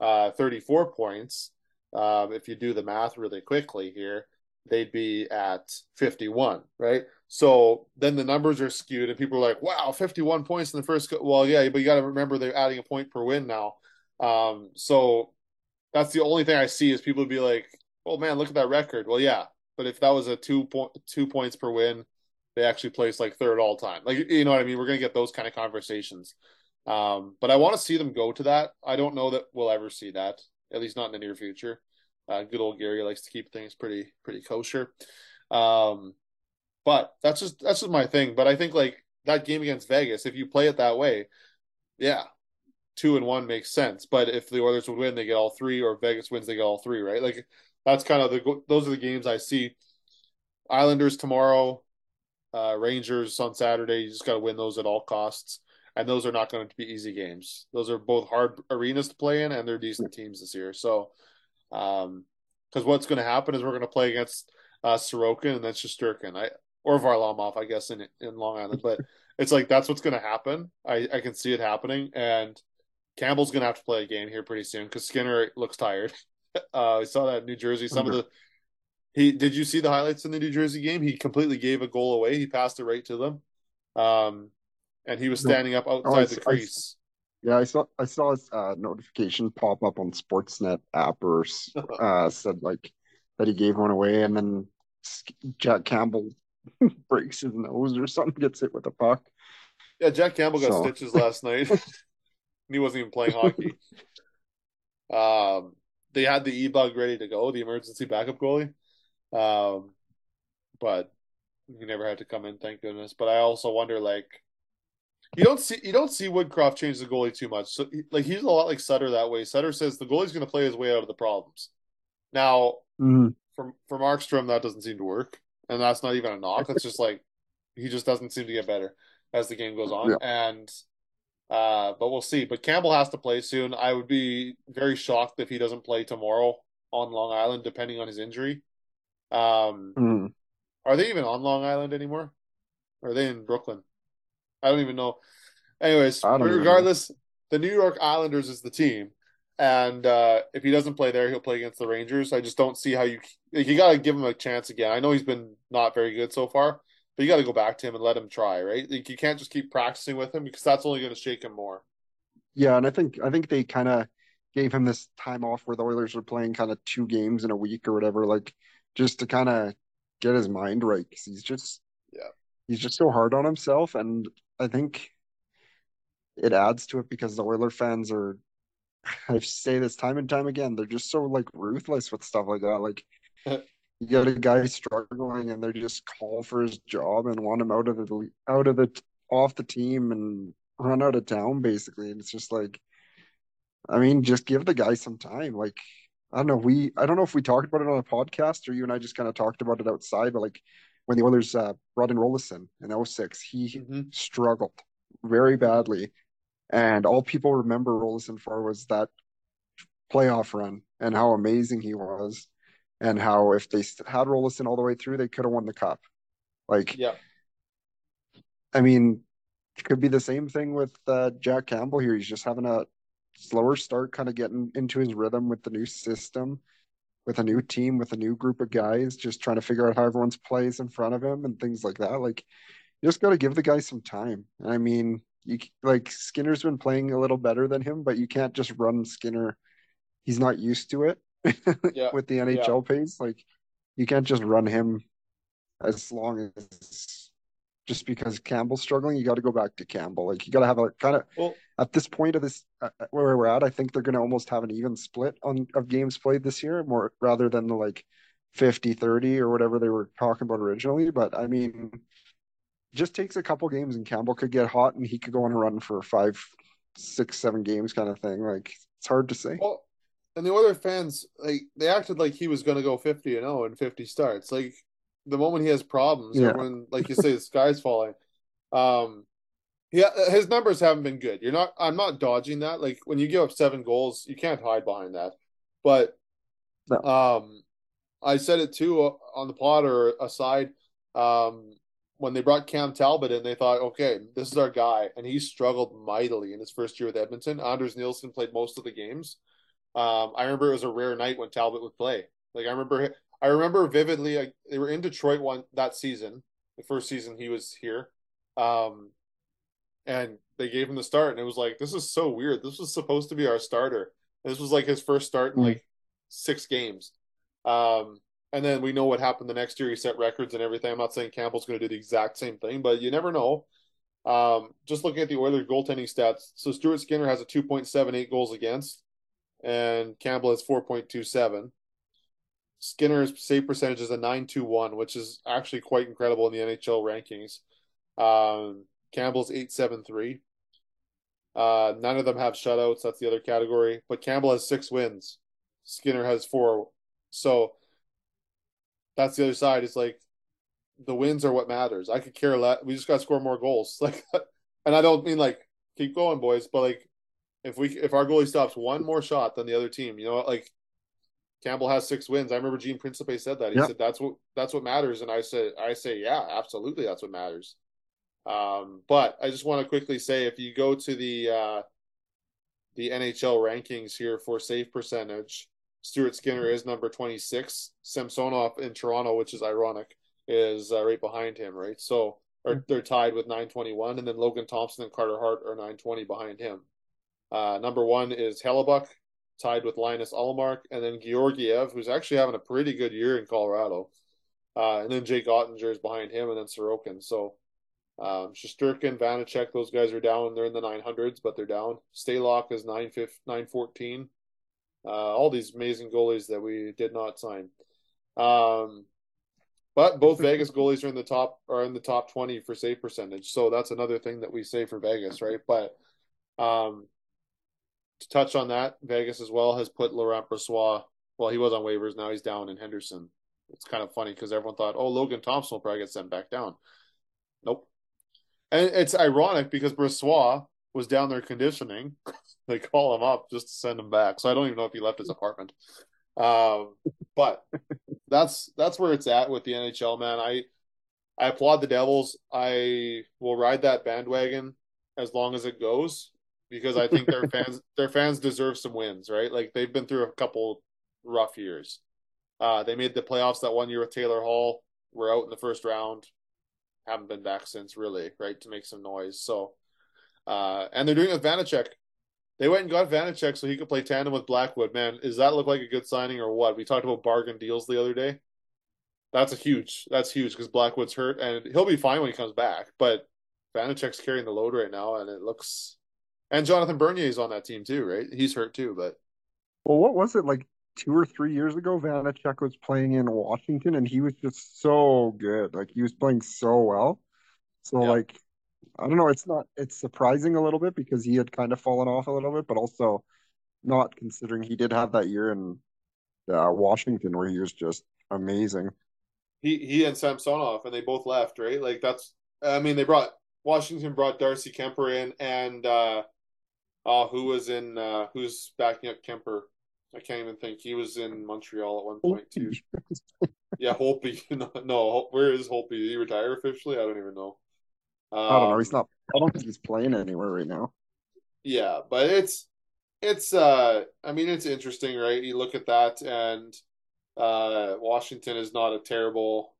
Speaker 1: uh, thirty four points. Um, if you do the math really quickly here, they'd be at 51, right? So then the numbers are skewed, and people are like, wow, 51 points in the first. Well, yeah, but you got to remember they're adding a point per win now. Um, so that's the only thing I see is people be like, oh man, look at that record. Well, yeah, but if that was a two point two points per win, they actually placed like third all time. Like you know what I mean? We're gonna get those kind of conversations. Um, but I want to see them go to that. I don't know that we'll ever see that, at least not in the near future. Uh, good old Gary likes to keep things pretty pretty kosher. Um, but that's just that's just my thing. But I think like that game against Vegas, if you play it that way, yeah, two and one makes sense. But if the Oilers would win, they get all three, or Vegas wins, they get all three, right? Like that's kind of the those are the games I see. Islanders tomorrow, uh, Rangers on Saturday. You just got to win those at all costs. and those are not going to be easy games. Those are both hard arenas to play in, and they're decent teams this year. So, um, because what's going to happen is we're going to play against uh, Sorokin and then Shesterkin, I or Varlamov, I guess, in in Long Island. But it's like that's what's going to happen. I I can see it happening, and Campbell's going to have to play a game here pretty soon because Skinner looks tired. *laughs* Uh, I saw that in New Jersey. Some of the he did you see the highlights in the New Jersey game? He completely gave a goal away. He passed it right to them. Um, and he was standing up outside oh, I, the crease.
Speaker 2: I, yeah, I saw I saw his uh, notification pop up on Sportsnet app or *laughs* uh, said like that he gave one away, and then Jack Campbell *laughs* breaks his nose or something, gets hit with a puck.
Speaker 1: Yeah, Jack Campbell got so. stitches last night. *laughs* he wasn't even playing hockey. Um, they had the e bug ready to go, the emergency backup goalie. Um, but he never had to come in, thank goodness. But I also wonder, like, you don't see you don't see Woodcroft change the goalie too much. So, like, he's a lot like Sutter that way. Sutter says the goalie's going to play his way out of the problems. Now,
Speaker 2: mm-hmm.
Speaker 1: for for Markstrom, that doesn't seem to work, and that's not even a knock. It's just like he just doesn't seem to get better as the game goes on, yeah. and uh, but we'll see. But Campbell has to play soon. I would be very shocked if he doesn't play tomorrow on Long Island, depending on his injury. Um,
Speaker 2: mm.
Speaker 1: Are they even on Long Island anymore? Or are they in Brooklyn? I don't even know. Anyways, regardless, know. the New York Islanders is the team, and uh, if he doesn't play there, he'll play against the Rangers. I just don't see how you like, you got to give him a chance again. I know he's been not very good so far, but you got to go back to him and let him try. Right? Like, you can't just keep practicing with him because that's only going to shake him more.
Speaker 2: Yeah, and I think I think they kind of gave him this time off where the Oilers were playing kind of two games in a week or whatever, like just to kind of get his mind right because he's just
Speaker 1: yeah
Speaker 2: he's just so hard on himself, and I think it adds to it because the Oiler fans are. *laughs* I say this time and time again. They're just so like ruthless with stuff like that. Like *laughs* you got a guy struggling, and they just call for his job and want him out of the out of the off the team and run out of town basically. And it's just like, I mean, just give the guy some time. Like I don't know. We I don't know if we talked about it on a podcast or you and I just kind of talked about it outside, but like when the Oilers uh, brought in Roloson in 06, he mm-hmm. struggled very badly. And all people remember Roloson for was that playoff run and how amazing he was, and how if they had Roloson all the way through, they could have won the cup. Like,
Speaker 1: yeah.
Speaker 2: I mean, it could be the same thing with uh, Jack Campbell here. He's just having a slower start, kind of getting into his rhythm with the new system, with a new team, with a new group of guys, just trying to figure out how everyone's plays in front of him and things like that. Like, you just got to give the guy some time. I mean, you like Skinner's been playing a little better than him, but you can't just run Skinner. He's not used to it *laughs* yeah. with the NHL yeah. pace. Like, you can't just run him as long as just because Campbell's struggling, you got to go back to Campbell. Like you got to have a kind of well, at this point of this uh, uh where we're at. I think they're going to almost have an even split on of games played this year, more rather than the like 50-30 or whatever they were talking about originally. But I mean, just takes a couple games and Campbell could get hot and he could go on a run for five, six, seven games kind of thing. Like it's hard to say.
Speaker 1: Well, and the other fans like they acted like he was going to go 50 and 0 and 50 starts. Like the moment he has problems, yeah. when like you say the sky's falling, um, yeah, his numbers haven't been good. You're not. I'm not dodging that. Like when you give up seven goals, you can't hide behind that. But no. um, I said it too uh, on the pod or aside. Um, when they brought Cam Talbot in, they thought, okay, this is our guy, and he struggled mightily in his first year with Edmonton. Anders Nilsson played most of the games. Um, I remember it was a rare night when Talbot would play. Like I remember I remember vividly. Like, they were in Detroit one that season, the first season he was here, um, and they gave him the start, and it was like this is so weird. This was supposed to be our starter. This was like his first start in mm. like six games. Um, and then we know what happened the next year. He set records and everything. I'm not saying Campbell's going to do the exact same thing, but you never know. Um, just looking at the Oilers goaltending stats, so Stuart Skinner has a 2.78 goals against, and Campbell has 4.27. Skinner's save percentage is a 921, which is actually quite incredible in the NHL rankings. Um, Campbell's 873. Uh, none of them have shutouts. That's the other category. But Campbell has six wins. Skinner has four. So that's the other side. It's like the wins are what matters. I could care less. We just got to score more goals. *laughs* Like, and I don't mean like keep going, boys. But like, if we if our goalie stops one more shot than the other team, you know, like Campbell has six wins. I remember Gene Principe said that. He yep. said that's what that's what matters, and I said I say yeah, absolutely, that's what matters. Um, but I just want to quickly say if you go to the uh, the NHL rankings here for save percentage, Stuart Skinner is number 26. Samsonov in Toronto, which is ironic, is uh, right behind him, right? So or they're tied with 921, and then Logan Thompson and Carter Hart are 920 behind him. Uh, number one is Hellebuyck, tied with Linus Ullmark, and then Georgiev, who's actually having a pretty good year in Colorado. Uh, and then Jake Oettinger is behind him, and then Sorokin. So um, Shesterkin, Vanecek, those guys are down. They're in the 900s, but they're down. Stalock is 914. Uh, all these amazing goalies that we did not sign. Um, but both *laughs* Vegas goalies are in the top are in the top 20 for save percentage. So that's another thing that we say for Vegas, right? But um, to touch on that, Vegas as well has put Laurent Brossoit. Well, he was on waivers. Now he's down in Henderson. It's kind of funny because everyone thought, oh, Logan Thompson will probably get sent back down. Nope. And it's ironic because Brossoit was down there conditioning. *laughs* they call him up just to send him back. So I don't even know if he left his apartment. Um, but that's that's where it's at with the NHL, man. I I applaud the Devils. I will ride that bandwagon as long as it goes because I think their *laughs* fans their fans deserve some wins, right? Like they've been through a couple rough years. Uh, they made the playoffs that one year with Taylor Hall. We're out in the first round. Haven't been back since, really, right? To make some noise. So, uh, and they're doing it with Vanecek. They went and got Vanecek so he could play tandem with Blackwood. Man, does that look like a good signing or what? We talked about bargain deals the other day. That's a huge. That's huge because Blackwood's hurt and he'll be fine when he comes back. But Vanecek's carrying the load right now, and it looks. And Jonathan Bernier is on that team too, right? He's hurt too, but.
Speaker 2: Well, what was it like two or three years ago? Vanecek was playing in Washington, and he was just so good. Like he was playing so well. So yep. like I don't know. It's not. It's surprising a little bit because he had kind of fallen off a little bit, but also not considering he did have that year in uh, Washington where he was just amazing.
Speaker 1: He he and Samsonov, and they both left, right? Like that's. I mean, they brought Washington brought Darcy Kuemper in, and uh, uh who was in uh, who's backing up Kuemper? I can't even think. He was in Montreal at one point too. yeah, Holtby. *laughs* no, no, where is Holtby? Did he retire officially? I don't even know.
Speaker 2: Um, I don't know. He's not. I don't think he's playing anywhere right now.
Speaker 1: Yeah, but it's it's. uh I mean, it's interesting, right? You look at that, and uh Washington is not a terrible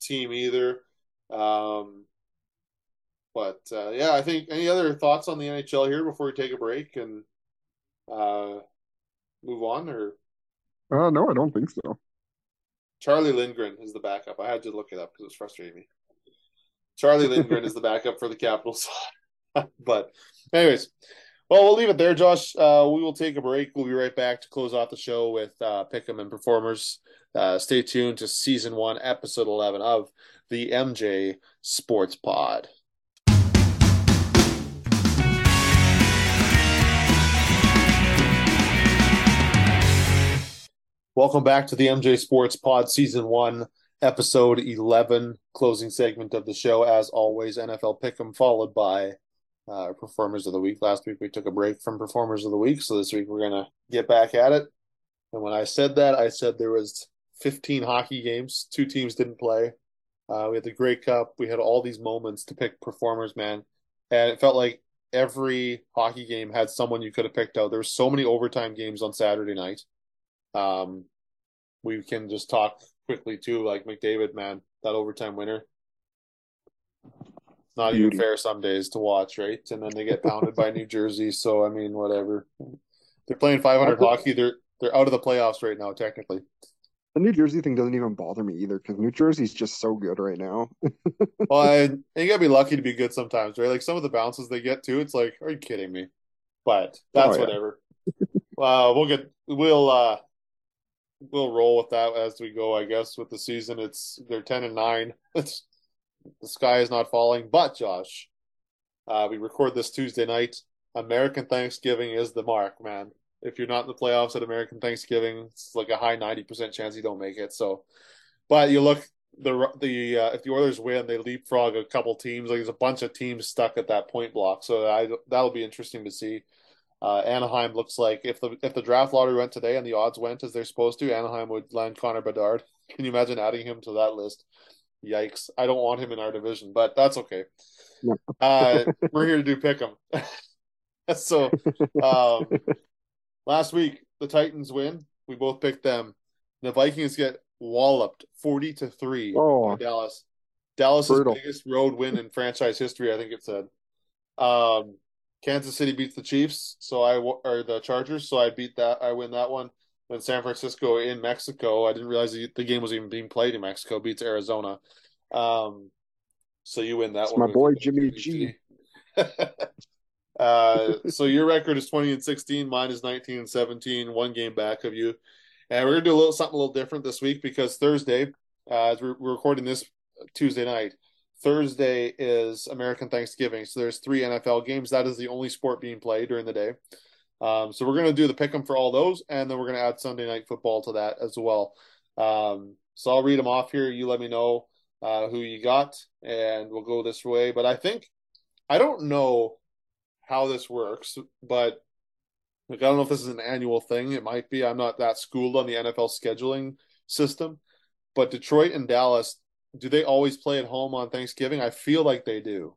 Speaker 1: team either. Um, but uh, yeah, I think any other thoughts on the NHL here before we take a break and uh, move on, or?
Speaker 2: Uh, no, I don't think so.
Speaker 1: Charlie Lindgren is the backup. I had to look it up because it was frustrating me. Charlie Lindgren is the backup for the Capitals. *laughs* but, anyways, well, we'll leave it there, Josh. Uh, we will take a break. We'll be right back to close off the show with uh, Pick'em and performers. Uh, stay tuned to season one, episode 11 of the MJ Sports Pod. Welcome back to the MJ Sports Pod, season one, episode 11, closing segment of the show. As always, NFL Pick'em, followed by uh, Performers of the Week. Last week we took a break from Performers of the Week, so this week we're to get back at it. And when I said that, I said there was 15 hockey games. Two teams didn't play. Uh, we had the Grey Cup. We had all these moments to pick performers, man. And it felt like every hockey game had someone you could have picked out. There were so many overtime games on Saturday night. Um, we can just talk quickly too, like McDavid, man, that overtime winner. Not Beauty. even fair some days to watch, right? And then they get pounded by New Jersey. So I mean, whatever. They're playing 500 hockey. They're they're out of the playoffs right now, technically.
Speaker 2: The New Jersey thing doesn't even bother me either because New Jersey's just so good right now. *laughs*
Speaker 1: well, and you gotta be lucky to be good sometimes, right? Like some of the bounces they get too, it's like, are you kidding me? But that's oh, yeah. whatever. *laughs* uh, we'll get we'll uh we'll roll with that as we go. I guess with the season, it's they're ten and nine. *laughs* It's the sky is not falling. But Josh, uh, we record this Tuesday night. American Thanksgiving is the mark, man. If you're not in the playoffs at American Thanksgiving, it's like a high ninety percent chance you don't make it. So, but you look the the uh, if the Oilers win, they leapfrog a couple teams. Like there's a bunch of teams stuck at that point block, so I that'll be interesting to see. Uh, Anaheim looks like if the if the draft lottery went today and the odds went as they're supposed to, Anaheim would land Connor Bedard. *laughs* Can you imagine adding him to that list? Yikes! I don't want him in our division, but that's okay. Uh, we're here to do pick 'em. *laughs* so, um, last week the Titans win. We both picked them. The Vikings get walloped forty to three
Speaker 2: Oh.
Speaker 1: by Dallas. Dallas's
Speaker 2: Brutal.
Speaker 1: biggest road win in franchise history, I think it said. Um, Kansas City beats the Chiefs, so I or the Chargers, so I beat that. I win that one. Then San Francisco in Mexico. I didn't realize the, the game was even being played in Mexico. Beats Arizona. Um, so you win that
Speaker 2: It's
Speaker 1: one.
Speaker 2: my boy, Jimmy G. *laughs*
Speaker 1: uh, so your record is twenty and sixteen. Mine is nineteen and seventeen. One game back of you. And we're gonna do a little something a little different this week because Thursday, uh, as we're, we're recording this Tuesday night, Thursday is American Thanksgiving. So there's three NFL games. That is the only sport being played during the day. Um, so we're gonna do the pick 'em for all those, and then we're gonna add Sunday night football to that as well. Um, so I'll read them off here. You let me know uh, who you got, and we'll go this way. But I think I don't know how this works, but like I don't know if this is an annual thing. It might be. I'm not that schooled on the NFL scheduling system. But Detroit and Dallas, do they always play at home on Thanksgiving? I feel like they do.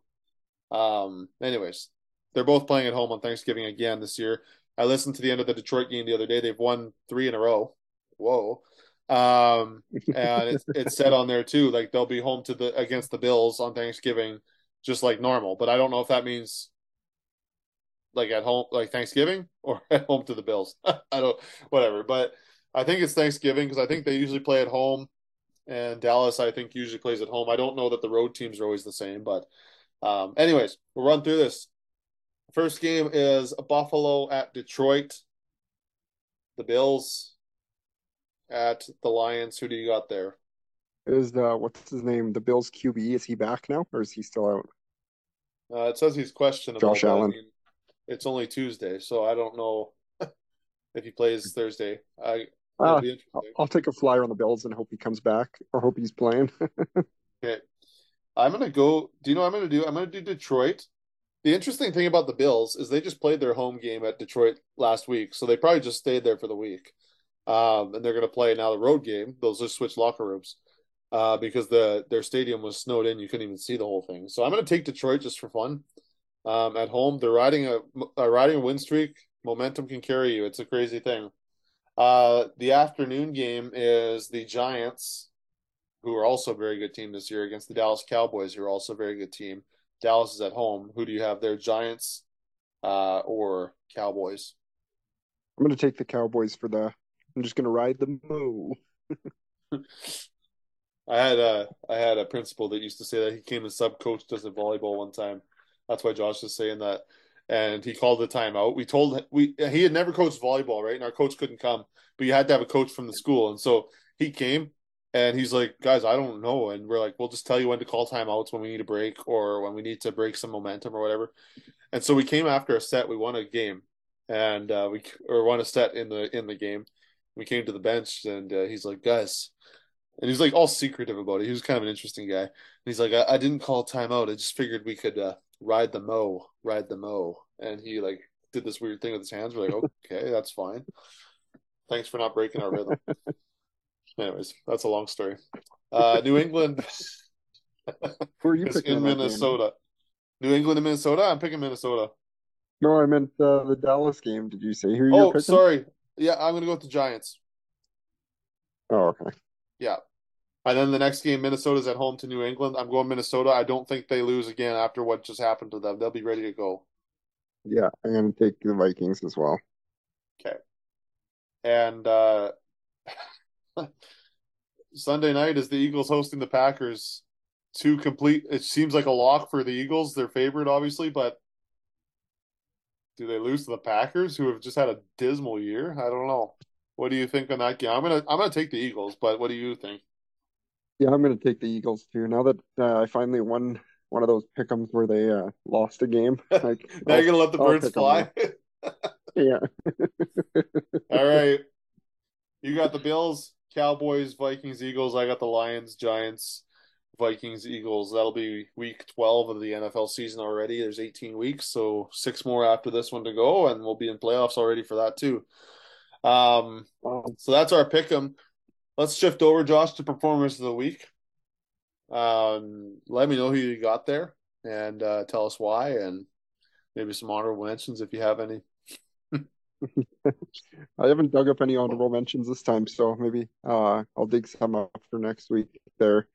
Speaker 1: Um, anyways, they're both playing at home on Thanksgiving again this year. I listened to the end of the Detroit game the other day. They've won three in a row. Whoa. Um, and it's, it said on there too, like they'll be home to the against the Bills on Thanksgiving, just like normal. But I don't know if that means like at home, like Thanksgiving, or *laughs* at home to the Bills. *laughs* I don't, whatever. But I think it's Thanksgiving because I think they usually play at home, and Dallas I think usually plays at home. I don't know that the road teams are always the same, but um, anyways, we'll run through this. First game is Buffalo at Detroit. The Bills at the Lions. Who do you got there?
Speaker 2: Is uh what's his name? The Bills QB. Is he back now or is he still out?
Speaker 1: Uh, it says he's questionable.
Speaker 2: Josh
Speaker 1: but, I
Speaker 2: Allen.
Speaker 1: mean, it's only Tuesday, so I don't know *laughs* if he plays Thursday. I be
Speaker 2: I'll. Take a flyer on the Bills and hope he comes back or hope he's playing. *laughs*
Speaker 1: Okay, I'm gonna go. Do you know what I'm gonna do? I'm gonna do Detroit. The interesting thing about the Bills is they just played their home game at Detroit last week, so they probably just stayed there for the week. Um, and they're gonna play now the road game. They'll just switch locker rooms. Uh, because the their stadium was snowed in, you couldn't even see the whole thing. So I'm gonna take Detroit just for fun. Um, at home, they're riding a, a riding a win streak. Momentum can carry you. It's a crazy thing. Uh, the afternoon game is the Giants, who are also a very good team this year, against the Dallas Cowboys, who are also a very good team. Dallas is at home. Who do you have there? Giants uh, or Cowboys?
Speaker 2: I'm gonna take the Cowboys for the. I'm just gonna ride the moo. *laughs*
Speaker 1: I had a I had a principal that used to say that he came and sub coached us at volleyball one time. That's why Josh is saying that. And he called the timeout. We told we he had never coached volleyball, right? And our coach couldn't come, but you had to have a coach from the school. And so he came and he's like, guys, I don't know. And we're like, we'll just tell you when to call timeouts when we need a break or when we need to break some momentum or whatever. And so we came after a set. We won a game, and uh, we or won a set in the in the game. We came to the bench, and uh, he's like, guys, and he's like all secretive about it. He was kind of an interesting guy. And he's like, I, I didn't call timeout. I just figured we could uh, ride the mo, ride the mo. And he like did this weird thing with his hands. We're like, *laughs* okay, that's fine. Thanks for not breaking our rhythm. *laughs* Anyways, that's a long story. Uh, New England *laughs*
Speaker 2: Who are you
Speaker 1: is
Speaker 2: picking
Speaker 1: in
Speaker 2: in that game?
Speaker 1: Minnesota. New England and Minnesota. I'm picking Minnesota.
Speaker 2: No, I meant uh, the Dallas game. Did you say who you're
Speaker 1: Oh, sorry. Yeah, I'm gonna go with the Giants.
Speaker 2: Oh, okay.
Speaker 1: Yeah. And then the next game, Minnesota's at home to New England. I'm going Minnesota. I don't think they lose again after what just happened to them. They'll be ready to go.
Speaker 2: Yeah, I'm gonna take the Vikings as well.
Speaker 1: Okay. And uh *laughs* Sunday night is the Eagles hosting the Packers. Two complete it seems like a lock for the Eagles. They're favored, obviously, but do they lose to the Packers, who have just had a dismal year? I don't know. What do you think on that game? I'm gonna I'm gonna take the Eagles, but what do you think?
Speaker 2: Yeah, I'm gonna take the Eagles too. Now that uh, I finally won one of those pickums where they uh, lost a game, *laughs* like
Speaker 1: Now you're gonna let the
Speaker 2: I'll
Speaker 1: birds fly? *laughs*
Speaker 2: yeah,
Speaker 1: All *laughs* right. You got the Bills Cowboys, Vikings, Eagles. I got the Lions, Giants, Vikings, Eagles. That'll be week 12 of the NFL season already. There's 18 weeks, so six more after this one to go, and we'll be in playoffs already for that too. Um, so that's our pick 'em. Let's shift over, Josh, to performers of the week. Um, let me know who you got there and uh, tell us why, and maybe some honorable mentions if you have any. *laughs*
Speaker 2: I haven't dug up any honorable mentions this time, so maybe uh, I'll dig some up for next week there.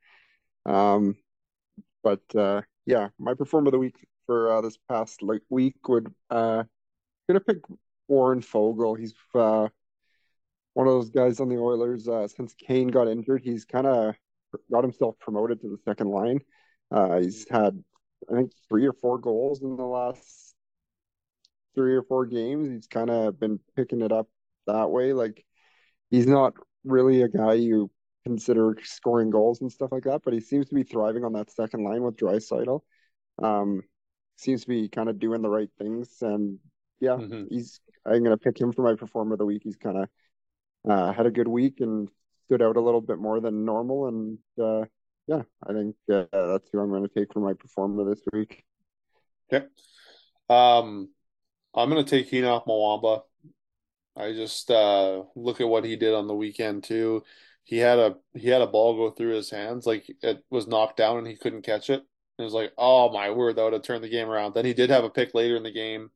Speaker 2: Um, but uh, yeah, my performer of the week for uh, this past like week would uh, gonna pick Warren Foegele. He's uh, one of those guys on the Oilers. Uh, since Kane got injured, he's kind of got himself promoted to the second line. Uh, he's had I think three or four goals in the last three or four games. He's kind of been picking it up that way. Like he's not really a guy you consider scoring goals and stuff like that, but he seems to be thriving on that second line with Draisaitl. Um, seems to be kind of doing the right things, and yeah, mm-hmm. he's. I'm gonna pick him for my performer of the week. He's kind of uh, had a good week and stood out a little bit more than normal, and uh, yeah, I think uh, that's who I'm going to take for my performer this week.
Speaker 1: Okay. Um, I'm going to take Henoc Muamba. I just uh, look at what he did on the weekend too. He had a he had a ball go through his hands, like it was knocked down and he couldn't catch it. It was like, oh my word, that would have turned the game around. Then he did have a pick later in the game.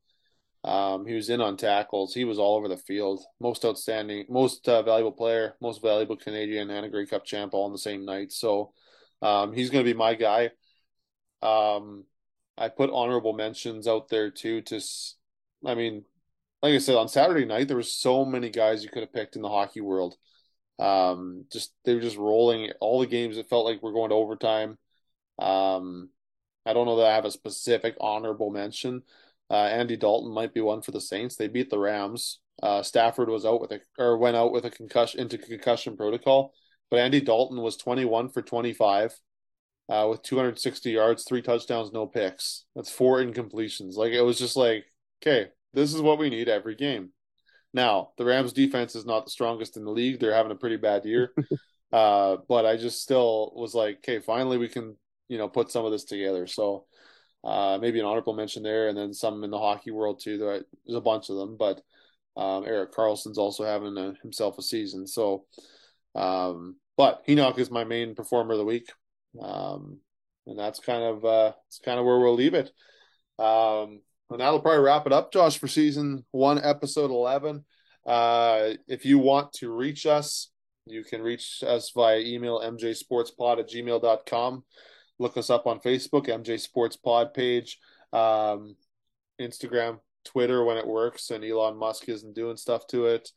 Speaker 1: Um, he was in on tackles. He was all over the field. Most outstanding, most uh, valuable player, most valuable Canadian, and a Grey Cup champ all on the same night. So um, he's going to be my guy. Um, I put honorable mentions out there too. To, I mean, like I said, on Saturday night there was so many guys you could have picked in the hockey world. Um, just they were just rolling all the games. It felt like we're going to overtime. Um, I don't know that I have a specific honorable mention. Uh, Andy Dalton might be one for the Saints. They beat the Rams. Uh, Stafford was out with a or went out with a concussion into concussion protocol. But Andy Dalton was 21 for 25 uh, with 260 yards, three touchdowns, no picks. That's four incompletions. Like it was just like, okay, this is what we need every game. Now the Rams defense is not the strongest in the league. They're having a pretty bad year. *laughs* uh, but I just still was like, okay, finally we can, you know, put some of this together. So uh, maybe an honorable mention there, and then some in the hockey world too. There, there's a bunch of them, but um, Erik Karlsson's also having a, himself a season. So um, but Henoc is my main performer of the week. Um, and that's kind of uh, kind of where we'll leave it. Um, and that'll probably wrap it up, Josh, for season one, episode eleven. Uh, if you want to reach us, you can reach us via email mjsportspod at gmail.com. Look us up on Facebook, MJ Sports Pod page, um, Instagram, Twitter when it works, and Elon Musk isn't doing stuff to it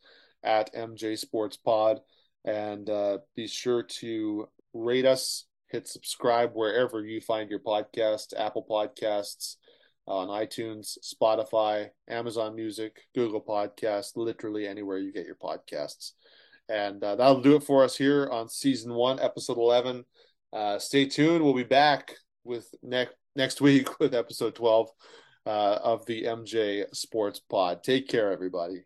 Speaker 1: at MJ Sports Pod. And uh, be sure to rate us, hit subscribe wherever you find your podcast, Apple Podcasts, on iTunes, Spotify, Amazon Music, Google Podcasts, literally anywhere you get your podcasts. And uh, that'll do it for us here on season one, episode 11. Uh, stay tuned. We'll be back with next next *laughs* week with episode 12 uh, of the MJ Sports Pod. Take care, everybody.